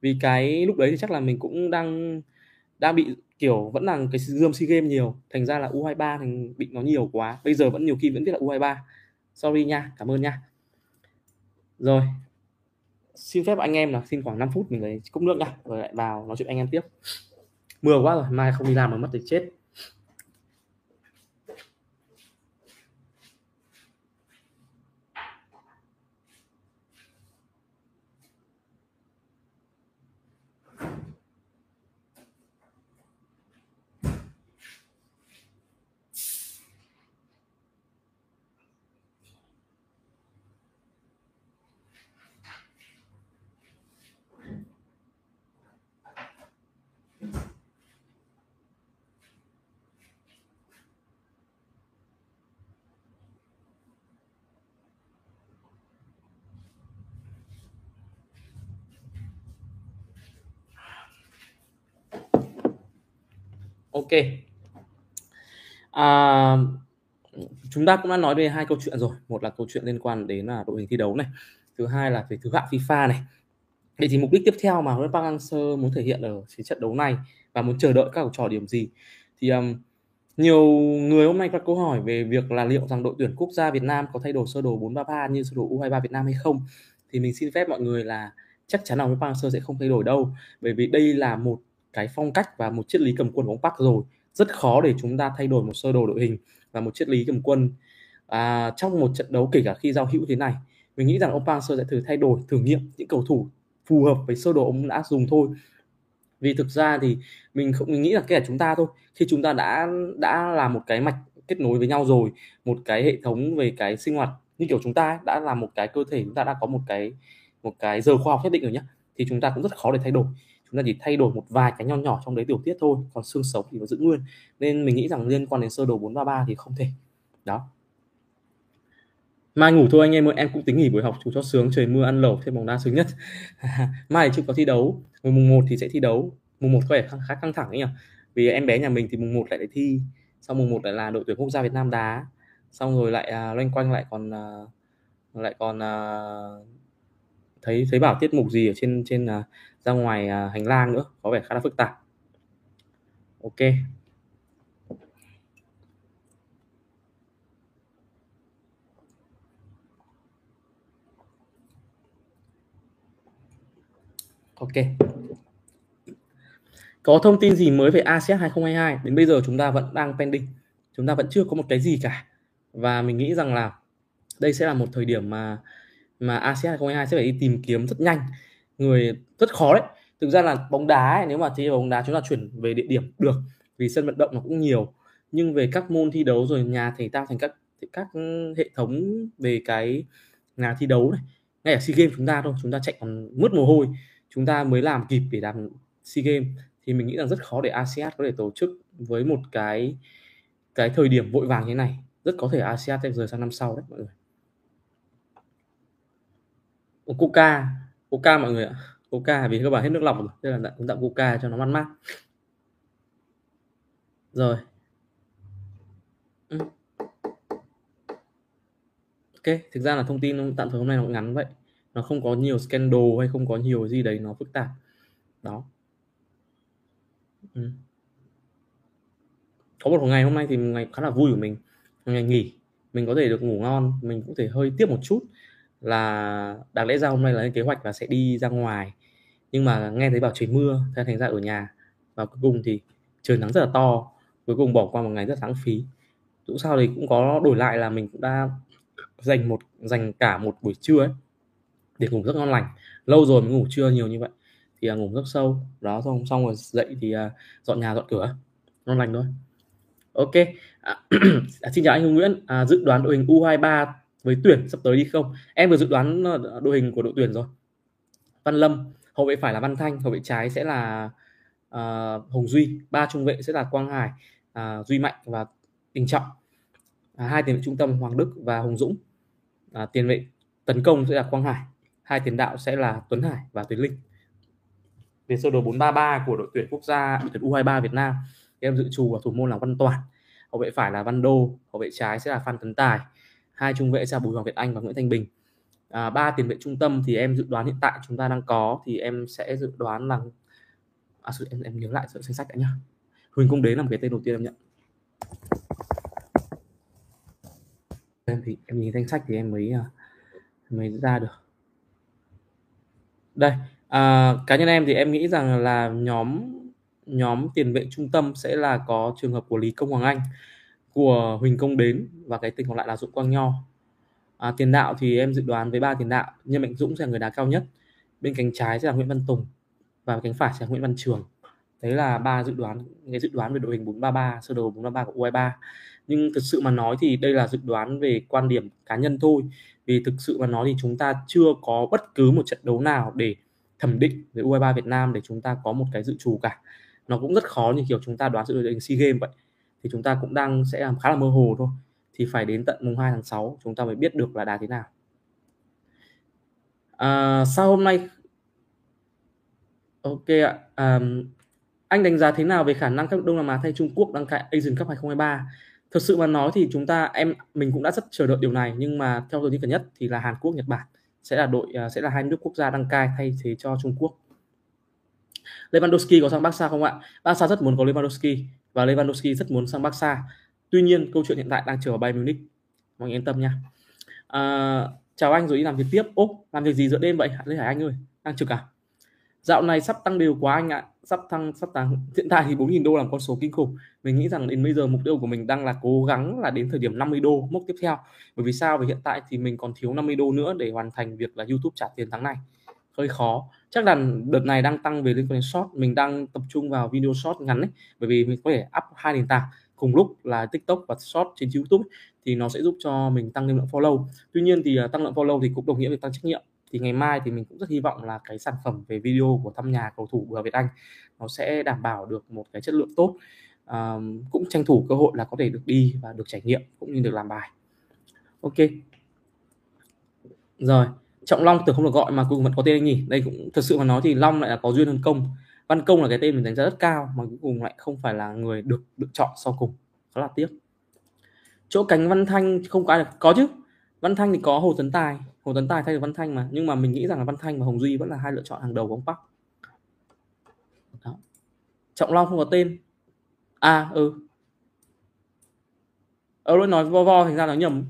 vì cái lúc đấy thì chắc là mình cũng đang đang bị, kiểu, vẫn là cái dương sea game nhiều, thành ra là u 23 thành bị nó nhiều quá, bây giờ vẫn nhiều khi vẫn biết là u 23 sorry nha, cảm ơn nha rồi. Xin phép anh em là xin khoảng 5 phút mình lấy cốc nước nha, rồi lại vào nói chuyện anh em tiếp. Mưa quá rồi, mai không đi làm mà mất thì chết. Ok. À, chúng ta cũng đã nói về hai câu chuyện rồi. Một là câu chuyện liên quan đến là đội hình thi đấu này. Thứ hai là về thứ hạng FIFA này. Vậy thì mục đích tiếp theo mà huấn Park Hang-seo muốn thể hiện ở cái trận đấu này và muốn chờ đợi các học trò điểm gì? Thì um, nhiều người hôm nay có câu hỏi về việc là liệu rằng đội tuyển quốc gia Việt Nam có thay đổi sơ đồ 433 như sơ đồ U23 Việt Nam hay không? Thì mình xin phép mọi người là chắc chắn là huấn Park Hang-seo sẽ không thay đổi đâu. Bởi vì đây là một cái phong cách và một triết lý cầm quân của ông Park rồi. Rất khó để chúng ta thay đổi một sơ đồ đội hình và một triết lý cầm quân à, trong một trận đấu kể cả khi giao hữu thế này. Mình nghĩ rằng ông Park sẽ thử thay đổi thử nghiệm những cầu thủ phù hợp với sơ đồ ông đã dùng thôi. Vì thực ra thì mình không mình nghĩ là kể cả chúng ta thôi. Khi chúng ta đã đã là một cái mạch kết nối với nhau rồi một cái hệ thống về cái sinh hoạt như kiểu chúng ta ấy, đã là một cái cơ thể chúng ta đã có một cái một cái giờ khoa học nhất định rồi nhá thì chúng ta cũng rất khó để thay đổi chúng ta chỉ thay đổi một vài cái nho nhỏ trong đấy tiểu tiết thôi còn xương sống thì nó giữ nguyên. Nên mình nghĩ rằng liên quan đến sơ đồ 433 thì không thể. Đó. Mai ngủ thôi anh em ơi em cũng tính nghỉ buổi học chú cho sướng trời mưa ăn lẩu thêm bóng đá sướng nhất. Mai chưa có thi đấu ngày mùng 1 thì sẽ thi đấu. Mùng 1 có vẻ khá căng thẳng ấy nhỉ? Vì em bé nhà mình thì mùng 1 lại để thi sau mùng 1 lại là đội tuyển quốc gia Việt Nam đá. Xong rồi lại à, loanh quanh lại còn à, lại còn à, thấy thấy bảo tiết mục gì ở trên trên uh, ra ngoài uh, hành lang nữa có vẻ khá là phức tạp. Ok. Ok. Có thông tin gì mới về ASEAN 2022 đến bây giờ chúng ta vẫn đang pending. Chúng ta vẫn chưa có một cái gì cả. Và mình nghĩ rằng là đây sẽ là một thời điểm mà mà ASEAN 2022 sẽ phải đi tìm kiếm rất nhanh. Người rất khó đấy. Thực ra là bóng đá ấy, nếu mà thi bóng đá chúng ta chuyển về địa điểm được vì sân vận động nó cũng nhiều. Nhưng về các môn thi đấu rồi nhà thể tạo thành các các hệ thống về cái nhà thi đấu này ngay ở sea games chúng ta thôi chúng ta chạy còn mướt mồ hôi. Chúng ta mới làm kịp để làm sea games. Thì mình nghĩ rằng rất khó để ASEAN có thể tổ chức với một cái cái thời điểm vội vàng như thế này. Rất có thể ASEAN sẽ rời sang năm sau đấy mọi người. Coca? Coca mọi người ạ. Coca vì các bạn hết nước lọc rồi, nên là chúng tặng Coca cho nó mát mát. Rồi. Ừ. Ok, thực ra là thông tin tạm thời hôm nay nó ngắn vậy. Nó không có nhiều scandal hay không có nhiều gì đấy nó phức tạp. Đó. Ừ. có một ngày hôm nay thì ngày khá là vui của mình. Ngày nghỉ. Mình có thể được ngủ ngon, mình cũng thể hơi tiếp một chút là đáng lẽ ra hôm nay là lên kế hoạch là sẽ đi ra ngoài. Nhưng mà nghe thấy bảo trời mưa thế thành ra ở nhà. Và cuối cùng thì trời nắng rất là to cuối cùng bỏ qua một ngày rất lãng phí. Dù sao thì cũng có đổi lại là mình cũng đã dành một dành cả một buổi trưa ấy để ngủ rất ngon lành. Lâu rồi mới ngủ trưa nhiều như vậy. Thì uh, ngủ rất sâu đó xong xong rồi dậy thì uh, dọn nhà dọn cửa. Ngon lành thôi. Ok. À, xin chào anh Hùng Nguyễn. À, dự đoán đội hình U23 với tuyển sắp tới đi không? Em vừa dự đoán ờ, đội hình của đội tuyển rồi. Văn Lâm hậu vệ phải là Văn Thanh hậu vệ trái sẽ là uh, Hồng Duy ba trung vệ sẽ là Quang Hải uh, Duy Mạnh và Đình Trọng. À, hai tiền vệ trung tâm Hoàng Đức và Hồng Dũng. À, tiền vệ tấn công sẽ là Quang Hải hai tiền đạo sẽ là Tuấn Hải và Tuấn Linh. Về sơ đồ 433 của đội tuyển quốc gia đội tuyển U23 Việt Nam em dự trù vào thủ môn là Văn Toàn. Hậu vệ phải là Văn Đô hậu vệ trái sẽ là Phan Tấn Tài hai trung vệ sẽ là Bùi Hoàng Việt Anh và Nguyễn Thanh Bình. À, ba tiền vệ trung tâm thì em dự đoán hiện tại chúng ta đang có thì em sẽ dự đoán là à, em em nhớ lại danh sách đã nhá. Huỳnh Công Đế là một cái tên đầu tiên em nhận. Em thì em nhìn danh sách thì em mới à, mới ra được. Đây à, cá nhân em thì em nghĩ rằng là nhóm nhóm tiền vệ trung tâm sẽ là có trường hợp của Lý Công Hoàng Anh của Huỳnh Công Đến và cái tình còn lại là Dũng Quang Nho. À, tiền đạo thì em dự đoán với ba tiền đạo Nhân Mạnh Dũng sẽ là người đá cao nhất bên cánh trái sẽ là Nguyễn Văn Tùng và cánh phải sẽ là Nguyễn Văn Trường. Đấy là ba dự đoán cái dự đoán về đội hình 433 sơ đồ 433 của U23 nhưng thực sự mà nói thì đây là dự đoán về quan điểm cá nhân thôi vì thực sự mà nói thì chúng ta chưa có bất cứ một trận đấu nào để thẩm định về U23 Việt Nam để chúng ta có một cái dự trù cả. Nó cũng rất khó như kiểu chúng ta đoán dự đội hình SEA Games vậy thì chúng ta cũng đang sẽ làm khá là mơ hồ thôi. Thì phải đến tận mùng 2 tháng 6 chúng ta mới biết được là đạt thế nào. À, sau hôm nay ok ạ à, anh đánh giá thế nào về khả năng các Đông Nam Á thay Trung Quốc đăng cai Asian Cup 2023 thực sự mà nói thì chúng ta em mình cũng đã rất chờ đợi điều này nhưng mà theo tôi tin gần nhất thì là Hàn Quốc Nhật Bản sẽ là đội à, sẽ là hai nước quốc gia đăng cai thay thế cho Trung Quốc. Lewandowski có sang Barca không ạ? Barca rất muốn có Lewandowski và Lewandowski rất muốn sang Barca. Tuy nhiên câu chuyện hiện tại đang chờ ở Bayern Munich. Mọi người yên tâm nha. À, chào anh rồi đi làm việc tiếp. Ốp, làm việc gì giữa đêm vậy? Lê Hải Anh ơi, đang trực à? Dạo này sắp tăng đều quá anh ạ. Sắp tăng sắp tăng. Hiện tại thì 4.000 đô là con số kinh khủng. Mình nghĩ rằng đến bây giờ mục tiêu của mình đang là cố gắng là đến thời điểm 50 đô mốc tiếp theo. Bởi vì sao? Vì hiện tại thì mình còn thiếu 50 đô nữa để hoàn thành việc là YouTube trả tiền tháng này hơi khó. Chắc là đợt này đang tăng về liên quan đến short mình đang tập trung vào video short ngắn ấy bởi vì mình có thể up hai nền tảng cùng lúc là TikTok và short trên YouTube thì nó sẽ giúp cho mình tăng lượng follow. Tuy nhiên thì à, tăng lượng follow thì cũng đồng nghĩa với tăng trách nhiệm. Thì ngày mai thì mình cũng rất hy vọng là cái sản phẩm về video của thăm nhà cầu thủ bùa Việt Anh nó sẽ đảm bảo được một cái chất lượng tốt. À, cũng tranh thủ cơ hội là có thể được đi và được trải nghiệm cũng như được làm bài. Ok. Rồi trọng long tưởng không được gọi mà cuối cùng vẫn có tên anh nhỉ. Đây cũng, thật sự mà nói thì long lại là có duyên hơn công. Văn công là cái tên mình đánh giá rất cao mà cuối cùng lại không phải là người được được chọn sau cùng. Khá là tiếc. Chỗ cánh văn thanh không có ai được có chứ. Văn thanh thì có hồ tấn tài. Hồ tấn tài thay được văn thanh mà. Nhưng mà mình nghĩ rằng là văn thanh và hồng duy vẫn là hai lựa chọn hàng đầu của ông park. Đó. trọng long không có tên. À ừ. Ờ nói vo vo thành ra nó nhầm.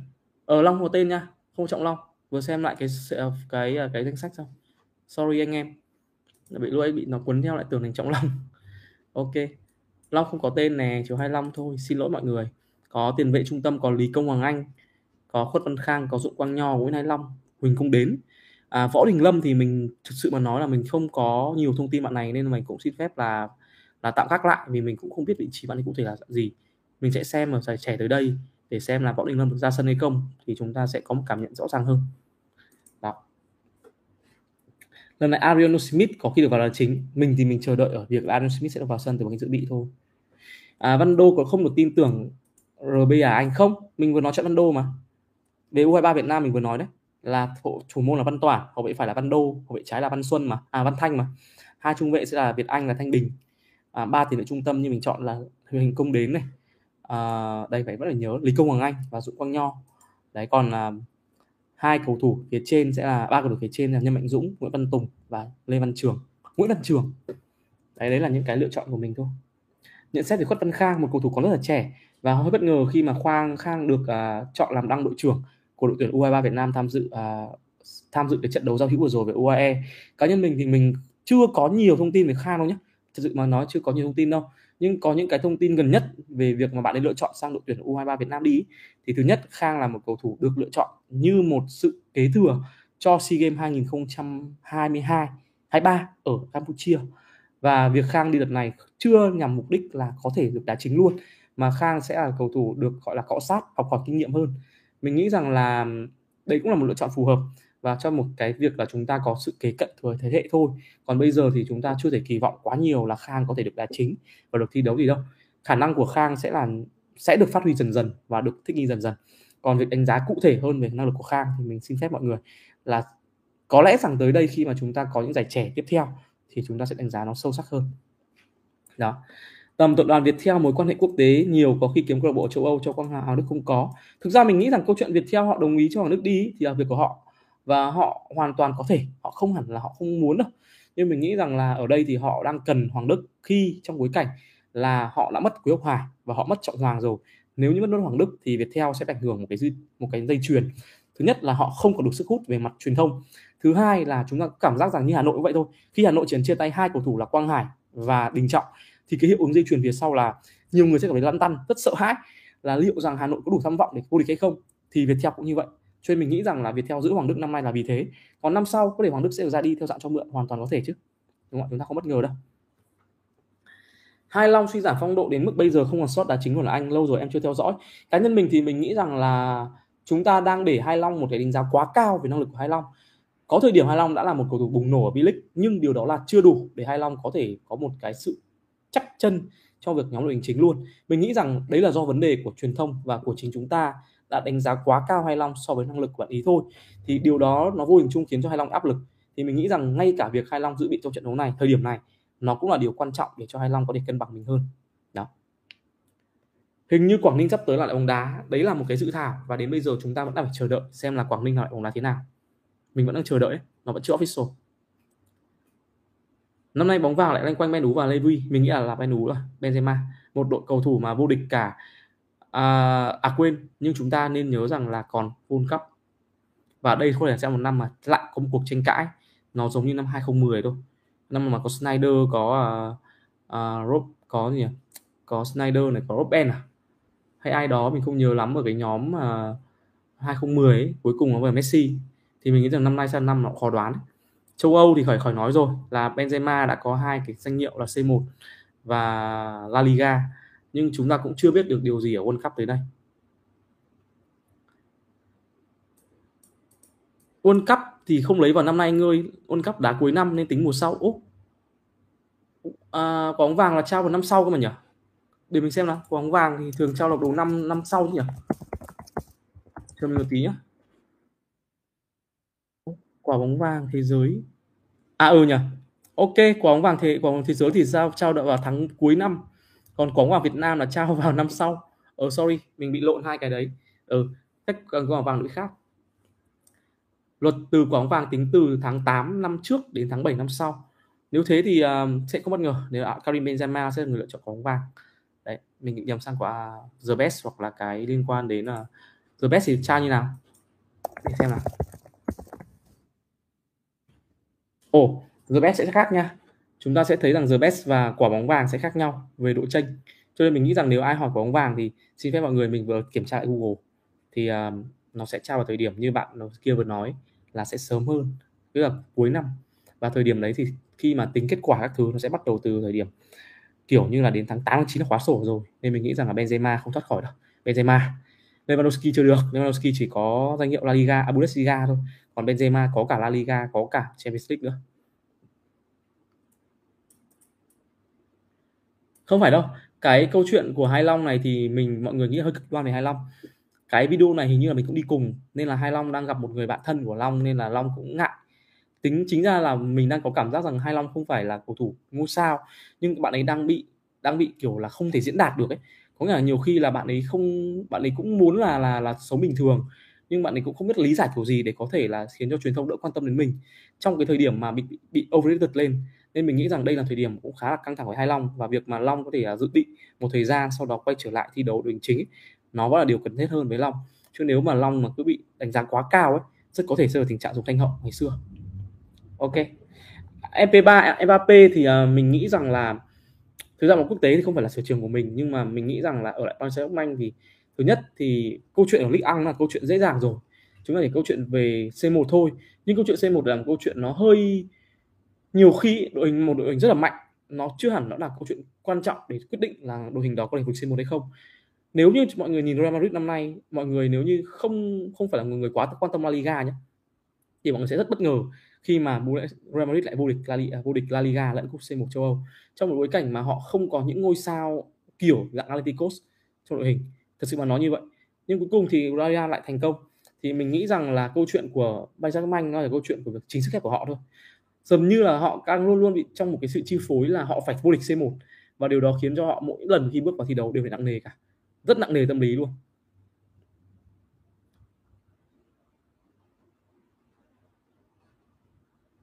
Ở long có tên nha. Không trọng long vừa xem lại cái ờ, cái ờ, cái, danh sách xong. Sorry anh em. Bị lỗi bị nó cuốn theo lại tưởng thành trọng long. Ok. Long không có tên nè chiều 25 thôi. Xin lỗi mọi người. Có tiền vệ trung tâm có lý công hoàng anh có khuất văn khang có dụng quang nho nguyễn hai long. Huỳnh công đến. À, võ đình lâm thì mình thực sự mà nói là mình không có nhiều thông tin bạn này nên mình cũng xin phép là là tạm gác lại vì mình cũng không biết vị trí bạn ấy cụ thể là gì. Mình sẽ xem ở giải trẻ tới đây để xem là võ đình lâm được ra sân hay không thì chúng ta sẽ có một cảm nhận rõ ràng hơn. Đó. Lần này Ariano Smith có khi được vào là chính mình thì mình chờ đợi ở việc là Ariano Smith sẽ được vào sân từ bằng dự bị thôi. À, Văn Đô có không được tin tưởng RB à anh? Không mình vừa nói chuyện Văn Đô mà. Về U23 Việt Nam mình vừa nói đấy là thủ, thủ môn là Văn Toản hậu vệ phải là Văn Đô hậu vệ trái là Văn Xuân mà. À Văn Thanh mà. Hai trung vệ sẽ là Việt Anh là Thanh Bình. À, ba tiền vệ trung tâm như mình chọn là hình công đến này à, đây phải rất là nhớ. Lý Công Hoàng Anh và Dũng Quang Nho. Đấy còn là hai cầu thủ phía trên sẽ là ba cầu thủ phía trên là Nhân Mạnh Dũng Nguyễn Văn Tùng và Lê Văn Trường. Nguyễn Văn Trường. Đấy đấy là những cái lựa chọn của mình thôi. Nhận xét về Khuất Văn Khang một cầu thủ còn rất là trẻ và hơi bất ngờ khi mà Khoang Khang được uh, chọn làm đăng đội trưởng của đội tuyển U23 Việt Nam tham dự uh, tham dự cái trận đấu giao hữu vừa rồi với UAE cá nhân mình thì mình chưa có nhiều thông tin về Khang đâu nhé thật sự mà nói chưa có nhiều thông tin đâu nhưng có những cái thông tin gần nhất về việc mà bạn ấy lựa chọn sang đội tuyển U23 Việt Nam đi thì thứ nhất, Khang là một cầu thủ được lựa chọn như một sự kế thừa cho SEA Games 2022 23 ở Campuchia. Và việc Khang đi đợt này chưa nhằm mục đích là có thể được đá chính luôn, mà Khang sẽ là cầu thủ được gọi là cọ sát, học hỏi kinh nghiệm hơn. Mình nghĩ rằng là đây cũng là một lựa chọn phù hợp và cho một cái việc là chúng ta có sự kế cận thừa thế hệ thôi. Còn bây giờ thì chúng ta chưa thể kỳ vọng quá nhiều là Khang có thể được đá chính và được thi đấu gì đâu. Khả năng của Khang sẽ là, sẽ được phát huy dần dần và được thích nghi dần dần. Còn việc đánh giá cụ thể hơn về năng lực của Khang thì mình xin phép mọi người là có lẽ rằng tới đây khi mà chúng ta có những giải trẻ tiếp theo thì chúng ta sẽ đánh giá nó sâu sắc hơn. Đó. Tầm tập đoàn Viettel, mối quan hệ quốc tế nhiều có khi kiếm câu lạc bộ châu Âu cho Quang Hà Đức không có. Thực ra mình nghĩ rằng câu chuyện Viettel họ đồng ý cho Hoàng Đức đi thì là việc của họ và họ hoàn toàn có thể, họ không hẳn là họ không muốn đâu. Nhưng mình nghĩ rằng là ở đây thì họ đang cần Hoàng Đức khi trong bối cảnh là họ đã mất Quế Ngọc Hải và họ mất Trọng Hoàng rồi. Nếu như mất luôn Hoàng Đức thì Viettel sẽ ảnh hưởng một cái một cái dây chuyền. Thứ nhất là họ không có đủ sức hút về mặt truyền thông. Thứ hai là chúng ta cảm giác rằng như Hà Nội cũng vậy thôi. Khi Hà Nội chỉ chia tay hai cầu thủ là Quang Hải và Đình Trọng thì cái hiệu ứng dây chuyền phía sau là nhiều người sẽ cảm thấy lăn tăn, rất sợ hãi là liệu rằng Hà Nội có đủ tham vọng để vô địch hay không. Thì Viettel cũng như vậy cho nên mình nghĩ rằng là việc theo giữ Hoàng Đức năm nay là vì thế. Còn năm sau, có thể Hoàng Đức sẽ được ra đi theo dạng cho mượn, hoàn toàn có thể chứ. Đúng không chúng ta không bất ngờ đâu. Hai Long suy giảm phong độ đến mức bây giờ không còn sót đá chính của là anh, lâu rồi em chưa theo dõi. Cá nhân mình thì mình nghĩ rằng là chúng ta đang để Hai Long một cái đánh giá quá cao về năng lực của Hai Long. Có thời điểm Hai Long đã là một cầu thủ bùng nổ ở V-League nhưng điều đó là chưa đủ để Hai Long có thể có một cái sự chắc chân trong việc nhóm đội hình chính luôn. Mình nghĩ rằng đấy là do vấn đề của truyền thông và của chính chúng ta đã đánh giá quá cao Hai Long so với năng lực của bạn ý thôi. Thì điều đó nó vô hình chung khiến cho Hai Long áp lực. Thì mình nghĩ rằng ngay cả việc Hai Long dự bị trong trận đấu này, thời điểm này, nó cũng là điều quan trọng để cho Hai Long có thể cân bằng mình hơn. Đó. Hình như Quảng Ninh sắp tới là lại bóng đá. Đấy là một cái dự thảo và đến bây giờ chúng ta vẫn đang phải chờ đợi xem là Quảng Ninh lại bóng đá thế nào. Mình vẫn đang chờ đợi nó vẫn chưa official. Năm nay bóng vào lại lanh quanh Ben và Levi mình nghĩ là là Ben là Benzema, một đội cầu thủ mà vô địch cả à, à quên nhưng chúng ta nên nhớ rằng là còn World Cup. Và đây có thể sẽ một năm mà lại có một cuộc tranh cãi. Nó giống như năm 2010 thôi. Năm mà có Snyder có uh, uh, Rob có gì nhỉ? Có Snyder này có Robben à? Hay ai đó mình không nhớ lắm ở cái nhóm à, uh, 2010 ấy, cuối cùng nó về Messi. Thì mình nghĩ rằng năm nay sang năm nó khó đoán châu Âu thì khỏi khỏi nói rồi là Benzema đã có hai cái danh hiệu là C1 và La Liga nhưng chúng ta cũng chưa biết được điều gì ở World Cup tới đây World Cup thì không lấy vào năm nay ngươi. World Cup đá cuối năm nên tính mùa sau. Úc à, quả bóng vàng là trao vào năm sau cơ mà nhỉ? Để mình xem nào. Quả bóng vàng thì thường trao lọc đầu năm năm sau nhỉ? Cho mình một tí nhá. Quả bóng vàng thế giới. À ừ nhỉ. Ok quả bóng vàng thế quả bóng thế giới thì sao? Trao đợi vào tháng cuối năm còn quả vàng Việt Nam là trao vào năm sau. Ờ sorry mình bị lộn hai cái đấy. Ừ cách quả vàng lỗi khác. Luật từ quả vàng tính từ tháng 8 năm trước đến tháng 7 năm sau. Nếu thế thì uh, sẽ không bất ngờ nếu Karim Benzema sẽ là người lựa chọn quả vàng. Đấy mình nhầm sang quả The Best hoặc là cái liên quan đến uh, The Best thì tra như nào? Để xem nào. Ồ oh, The Best sẽ khác nha chúng ta sẽ thấy rằng The Best và quả bóng vàng sẽ khác nhau về độ chênh. Cho nên mình nghĩ rằng nếu ai hỏi quả bóng vàng thì xin phép mọi người mình vừa kiểm tra lại Google. Thì uh, nó sẽ trao vào thời điểm như bạn kia vừa nói là sẽ sớm hơn tức là cuối năm. Và thời điểm đấy thì khi mà tính kết quả các thứ nó sẽ bắt đầu từ thời điểm kiểu như là đến tháng 8 tháng 9 là khóa sổ rồi. Nên mình nghĩ rằng là Benzema không thoát khỏi đâu. Benzema. Lewandowski chưa được. Lewandowski chỉ có danh hiệu La Liga à, Bundesliga thôi. Còn Benzema có cả La Liga có cả Champions League nữa. Không phải đâu. Cái câu chuyện của Hai Long này thì mình mọi người nghĩ hơi cực đoan về Hai Long. Cái video này hình như là mình cũng đi cùng nên là Hai Long đang gặp một người bạn thân của Long nên là Long cũng ngại. Tính chính ra là mình đang có cảm giác rằng Hai Long không phải là cầu thủ ngôi sao nhưng bạn ấy đang bị đang bị kiểu là không thể diễn đạt được ấy. Có nghĩa là nhiều khi là bạn ấy không bạn ấy cũng muốn là là là sống bình thường nhưng bạn ấy cũng không biết lý giải kiểu gì để có thể là khiến cho truyền thông đỡ quan tâm đến mình. Trong cái thời điểm mà bị bị, bị overrated lên nên mình nghĩ rằng đây là thời điểm cũng khá là căng thẳng với Hai Long và việc mà Long có thể uh, dự định một thời gian sau đó quay trở lại thi đấu đội hình chính ấy, nó vẫn là điều cần thiết hơn với Long. Chứ nếu mà Long mà cứ bị đánh giá quá cao ấy rất có thể rơi vào tình trạng dùng thanh hậu ngày xưa. Ok. MP3 Mbappé thì uh, mình nghĩ rằng là thực ra một quốc tế thì không phải là sở trường của mình nhưng mà mình nghĩ rằng là ở lại Paris Saint-Germain thì thứ nhất thì câu chuyện ở Ligue 1 là câu chuyện dễ dàng rồi. Chúng ta chỉ câu chuyện về C1 thôi nhưng câu chuyện C1 là một câu chuyện nó hơi nhiều khi đội hình một đội hình rất là mạnh nó chưa hẳn nó là câu chuyện quan trọng để quyết định là đội hình đó có thể vượt C1 hay không. Nếu như mọi người nhìn Real Madrid năm nay mọi người nếu như không không phải là người, người quá quan tâm La Liga nhé thì mọi người sẽ rất bất ngờ khi mà Real Madrid lại vô địch La Liga, à, vô địch La Liga lẫn cúp C1 châu Âu. Trong một bối cảnh mà họ không có những ngôi sao kiểu dạng Atleticos trong đội hình thật sự mà nói như vậy. Nhưng cuối cùng thì Real lại thành công. Thì mình nghĩ rằng là câu chuyện của Bayern Munich nó là câu chuyện của việc chính sức ép của họ thôi dường như là họ đang luôn luôn bị trong một cái sự chi phối là họ phải vô địch C1 và điều đó khiến cho họ mỗi lần khi bước vào thi đấu đều phải nặng nề cả. Rất nặng nề tâm lý luôn.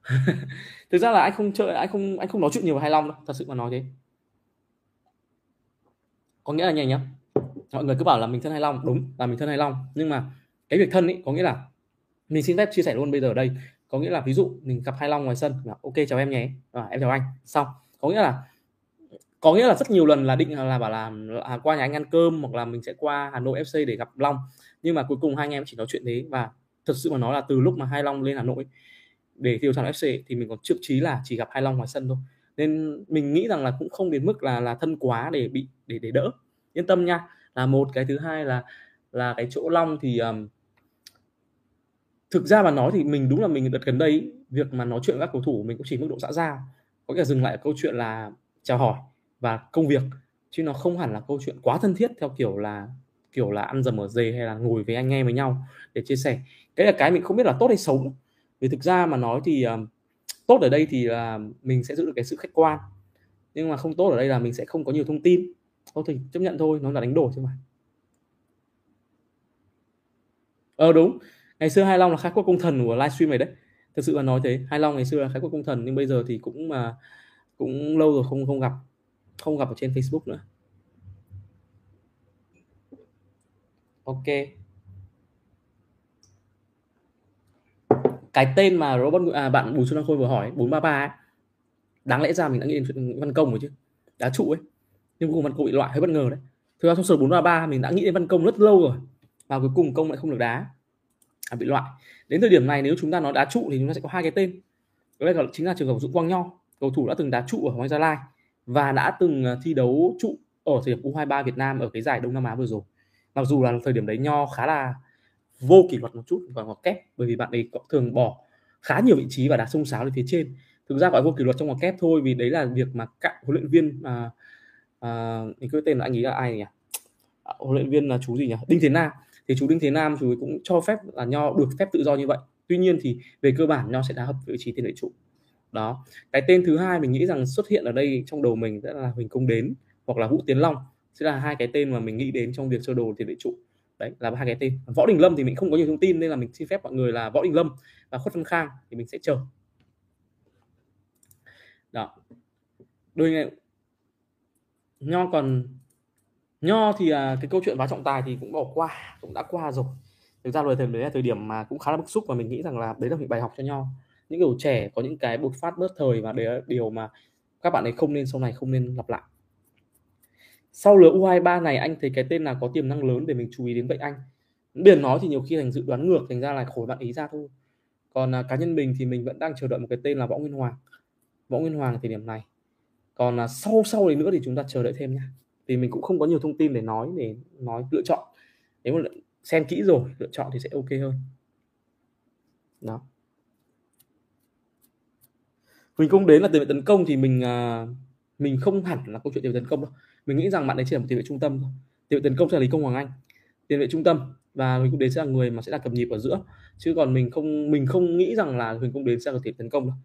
Thực ra là anh không chơi, anh không anh không nói chuyện nhiều với Hai Long đâu, thật sự mà nói thế. Có nghĩa là nhanh nhá. Mọi người cứ bảo là mình thân Hai Long. Đúng, là mình thân Hai Long. Nhưng mà cái việc thân ấy có nghĩa là mình xin phép chia sẻ luôn bây giờ ở đây có nghĩa là ví dụ mình gặp Hai Long ngoài sân ok chào em nhé. À, em chào anh. Xong có nghĩa là có nghĩa là rất nhiều lần là định là bảo là, là qua nhà anh ăn cơm hoặc là mình sẽ qua Hà Nội FC để gặp Long. Nhưng mà cuối cùng hai anh em chỉ nói chuyện thế và thật sự mà nói là từ lúc mà Hai Long lên Hà Nội để tiêu thằng FC thì mình còn trước trí là chỉ gặp Hai Long ngoài sân thôi. Nên mình nghĩ rằng là cũng không đến mức là là thân quá để bị để để đỡ. Yên tâm nha. Là một cái thứ hai là là cái chỗ Long thì um, thực ra mà nói thì mình đúng là mình đợt gần đây việc mà nói chuyện với các cầu thủ mình cũng chỉ mức độ xã giao. Có thể dừng lại ở câu chuyện là chào hỏi và công việc chứ nó không hẳn là câu chuyện quá thân thiết theo kiểu là kiểu là ăn dầm ở dề hay là ngồi với anh em với nhau để chia sẻ. Cái là cái mình không biết là tốt hay xấu. Vì thực ra mà nói thì um, tốt ở đây thì là mình sẽ giữ được cái sự khách quan. Nhưng mà không tốt ở đây là mình sẽ không có nhiều thông tin. Thôi thì chấp nhận thôi nó là đánh đổi chứ mà. Ờ đúng ngày xưa hai long là khái quốc công thần của livestream này đấy. Thực sự là nói thế hai long ngày xưa là khái quốc công thần nhưng bây giờ thì cũng mà cũng lâu rồi không không gặp không gặp ở trên facebook nữa. Ok. Cái tên mà robot à, bạn bùi xuân đăng khôi vừa hỏi 433 ấy, đáng lẽ ra mình đã nghĩ đến chuyện văn công rồi chứ đá trụ ấy. Nhưng cuối cùng văn công bị loại hơi bất ngờ đấy. Thực ra trong sở 433 mình đã nghĩ đến văn công rất lâu rồi và cuối cùng công lại không được đá à, bị loại. Đến thời điểm này nếu chúng ta nói đá trụ thì chúng ta sẽ có hai cái tên. Đó là chính là trường hợp Dũng Quang Nho. Cầu thủ đã từng đá trụ ở Hoàng Gia Lai và đã từng à, thi đấu trụ ở thời điểm U23 Việt Nam ở cái giải Đông Nam Á vừa rồi. Mặc dù là thời điểm đấy Nho khá là vô kỷ luật một chút và ngoặc kép bởi vì bạn ấy thường bỏ khá nhiều vị trí và đá sông sáo lên phía trên. Thực ra gọi vô kỷ luật trong ngoặc kép thôi vì đấy là việc mà các huấn luyện viên à, à, mình cứ tên là anh ấy là ai nhỉ? À, huấn luyện viên là chú gì nhỉ? Đinh Thế Nam thì chú Đinh Thế Nam chú ấy cũng cho phép là Nho, được phép tự do như vậy. Tuy nhiên thì về cơ bản Nho sẽ đá hợp vị trí tiền vệ trụ đó. Cái tên thứ hai mình nghĩ rằng xuất hiện ở đây trong đầu mình sẽ là Huỳnh Công Đến hoặc là Vũ Tiến Long. Sẽ là hai cái tên mà mình nghĩ đến trong việc sơ đồ tiền vệ trụ đấy, là hai cái tên. Võ đình lâm thì mình không có nhiều thông tin nên là mình xin phép mọi người là võ đình lâm và khuất văn khang thì mình sẽ chờ. Đó. Đôi này nho còn nho thì à, cái câu chuyện vá trọng tài thì cũng bỏ qua cũng đã qua rồi. Thực ra lời thời đấy là thời điểm mà cũng khá là bức xúc và mình nghĩ rằng là đấy là một bài học cho nho. Những kiểu trẻ có những cái bột phát bớt thời và đấy là điều mà các bạn ấy không nên sau này không nên lặp lại. Sau lứa U23 này anh thấy cái tên nào có tiềm năng lớn để mình chú ý đến vậy anh? Biển nói thì nhiều khi thành dự đoán ngược thành ra là khổ bạn ý ra thôi. Còn à, cá nhân mình thì mình vẫn đang chờ đợi một cái tên là võ nguyên hoàng. Võ nguyên hoàng thời điểm này. Còn à, sau sau đấy nữa thì chúng ta chờ đợi thêm nhé vì mình cũng không có nhiều thông tin để nói để nói lựa chọn. Nếu mà xem kỹ rồi, lựa chọn thì sẽ ok hơn. Đó. Huỳnh Công đến là tiền vệ tấn công thì mình à, mình không hẳn là câu chuyện tiền vệ tấn công đâu. Mình nghĩ rằng bạn ấy chỉ là một tiền vệ trung tâm thôi. Tiền vệ tấn công sẽ là lý công hoàng anh, tiền vệ trung tâm. Và huỳnh công đến sẽ là người mà sẽ là cầm nhịp ở giữa. Chứ còn mình không mình không nghĩ rằng là huỳnh công đến sẽ là tiền tấn công đâu.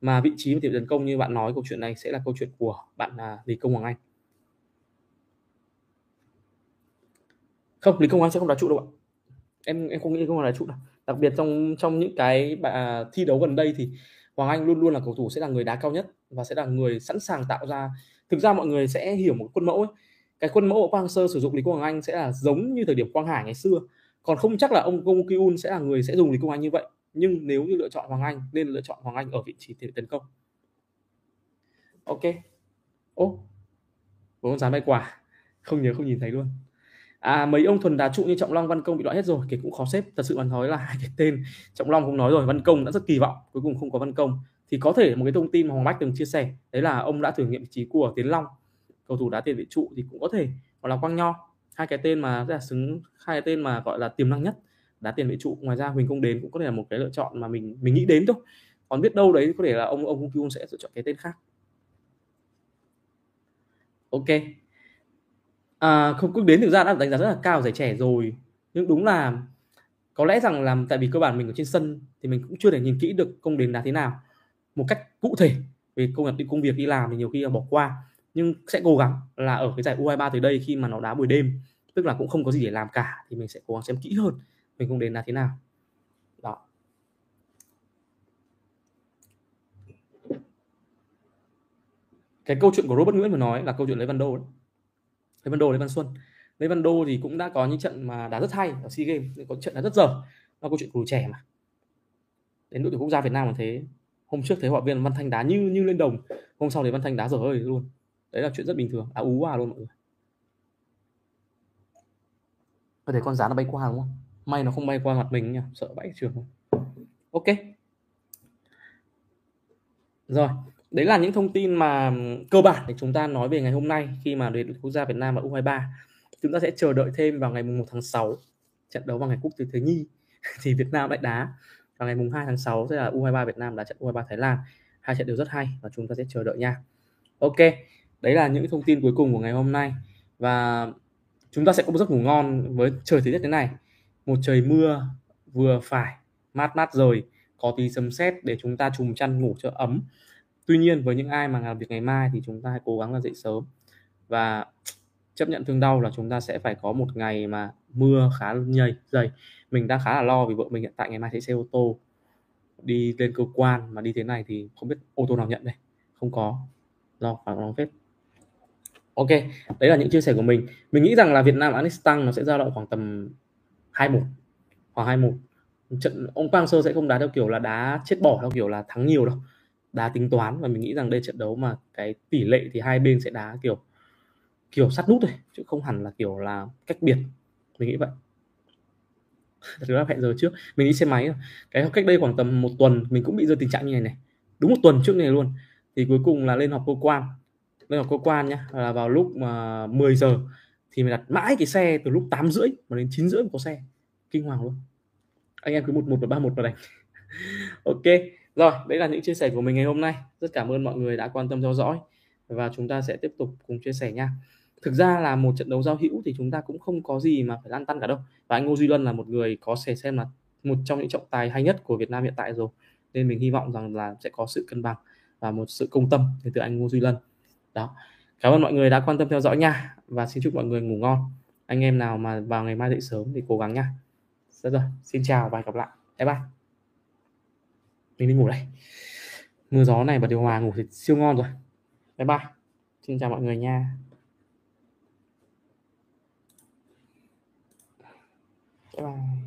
Mà vị trí tiền vệ tấn công như bạn nói, câu chuyện này sẽ là câu chuyện của bạn là lý công hoàng anh. Không lý công an sẽ không đá trụ đâu ạ. Em em không nghĩ lý công an đá trụ đâu. Đặc biệt trong trong những cái bà, thi đấu gần đây thì Hoàng Anh luôn luôn là cầu thủ sẽ là người đá cao nhất và sẽ là người sẵn sàng tạo ra. Thực ra mọi người sẽ hiểu một khuôn mẫu ấy. cái khuôn mẫu của Quang Sơ sử dụng Lý Quang Anh sẽ là giống như thời điểm Quang Hải ngày xưa. Còn không chắc là ông Gong kiun sẽ là người sẽ dùng Lý Quang Anh như vậy. Nhưng nếu như lựa chọn Hoàng Anh nên lựa chọn Hoàng Anh ở vị trí tiền tấn công. Ok. Ô bốn con rán bay quả không nhớ không nhìn thấy luôn à mấy ông thuần đá trụ như trọng long, văn công bị loại hết rồi, kể cũng khó xếp. Thật sự mà nói là hai cái tên trọng long cũng nói rồi, văn công đã rất kỳ vọng, cuối cùng không có văn công. Thì có thể một cái thông tin mà Hoàng Bách từng chia sẻ, đấy là ông đã thử nghiệm vị trí của Tiến Long, cầu thủ đá tiền vệ trụ thì cũng có thể hoặc là Quang Nho. Hai cái tên mà, rất là xứng, hai cái tên mà gọi là tiềm năng nhất đá tiền vệ trụ. Ngoài ra Huỳnh Công đến cũng có thể là một cái lựa chọn mà mình mình nghĩ đến thôi. Còn biết đâu đấy, có thể là ông ông Hung sẽ lựa chọn cái tên khác. Ok à, không quốc đến thực ra đã đánh giá rất là cao giải trẻ rồi. Nhưng đúng là có lẽ rằng là tại vì cơ bản mình ở trên sân thì mình cũng chưa thể nhìn kỹ được công đến là thế nào một cách cụ thể về công việc công việc đi làm thì nhiều khi là bỏ qua. Nhưng sẽ cố gắng là ở cái giải U23 tới đây khi mà nó đá buổi đêm tức là cũng không có gì để làm cả thì mình sẽ cố gắng xem kỹ hơn mình không đến là thế nào. Đó. Cái câu chuyện của Robert Nguyễn vừa nói là câu chuyện lấy Văn Đô đấy lê Văn Đô, lê Văn Xuân. lê Văn Đô thì cũng đã có những trận mà đá rất hay ở SEA Games, có trận đá rất dở. Nó câu chuyện của trẻ mà. Đến đội tuyển quốc gia Việt Nam là thế, hôm trước thấy họa viên Văn Thanh đá như như lên đồng. Hôm sau thì Văn Thanh đá dở hơi luôn. Đấy là chuyện rất bình thường. À ú à luôn mọi người. Có thể con rán nó bay qua đúng không? May nó không bay qua mặt mình nha sợ bẫy trường ok. Rồi đấy là những thông tin mà cơ bản để chúng ta nói về ngày hôm nay khi mà đội quốc gia Việt Nam và U23 chúng ta sẽ chờ đợi thêm vào ngày mùng 1 tháng 6 trận đấu vào ngày quốc tế thứ nhi thì Việt Nam lại đá. Vào ngày mùng 2 tháng 6 sẽ là U23 Việt Nam đá trận U23 Thái Lan. Hai trận đều rất hay và chúng ta sẽ chờ đợi nha. Ok, đấy là những thông tin cuối cùng của ngày hôm nay. Và chúng ta sẽ có một giấc ngủ ngon với trời thời tiết thế này. Một trời mưa vừa phải, mát mát rồi, có tí sấm sét để chúng ta trùm chăn ngủ cho ấm tuy nhiên, với những ai mà làm việc ngày mai thì chúng ta hãy cố gắng là dậy sớm. Và chấp nhận thương đau là chúng ta sẽ phải có một ngày mà mưa khá nhầy, dày. Mình đang khá là lo vì vợ mình hiện tại ngày mai sẽ xe ô tô, đi lên cơ quan. Mà đi thế này thì không biết ô tô nào nhận đây. Không có. Lo và lo phết. Ok, đấy là những chia sẻ của mình. Mình nghĩ rằng là Việt Nam Anistan nó sẽ dao động khoảng tầm 21 khoảng 21 trận ông Quang Sơ sẽ không đá theo kiểu là đá chết bỏ, theo kiểu là thắng nhiều đâu đá tính toán và mình nghĩ rằng đây trận đấu mà cái tỷ lệ thì hai bên sẽ đá kiểu kiểu sát nút thôi, chứ không hẳn là kiểu là cách biệt. Mình nghĩ vậy. Thật ra hẹn giờ trước, mình đi xe máy cái cách đây khoảng tầm một tuần, mình cũng bị rơi tình trạng như này này. Đúng một tuần trước này luôn. Thì cuối cùng là lên họp cơ quan. Lên họp cơ quan nhá, là vào lúc mà 10 giờ thì mình đặt mãi cái xe từ lúc 8 rưỡi mà đến 9 rưỡi có xe. Kinh hoàng luôn. Anh em cứ một một và ba một vào đánh ok rồi, đấy là những chia sẻ của mình ngày hôm nay. Rất cảm ơn mọi người đã quan tâm theo dõi. Và chúng ta sẽ tiếp tục cùng chia sẻ nha. Thực ra là một trận đấu giao hữu thì chúng ta cũng không có gì mà phải lăn tăn cả đâu. Và anh Ngô Duy Luân là một người có thể xem là một trong những trọng tài hay nhất của Việt Nam hiện tại rồi. Nên mình hy vọng rằng là sẽ có sự cân bằng và một sự công tâm từ anh Ngô Duy Luân. Đó. Cảm ơn mọi người đã quan tâm theo dõi nha. Và xin chúc mọi người ngủ ngon. Anh em nào mà vào ngày mai dậy sớm thì cố gắng nha. Rất rồi, xin chào và hẹn gặp lại. Bye bye mình đi ngủ đây. Mưa gió này bật điều hòa ngủ thì siêu ngon rồi. Bye bye. Xin chào mọi người nha. Bye bye.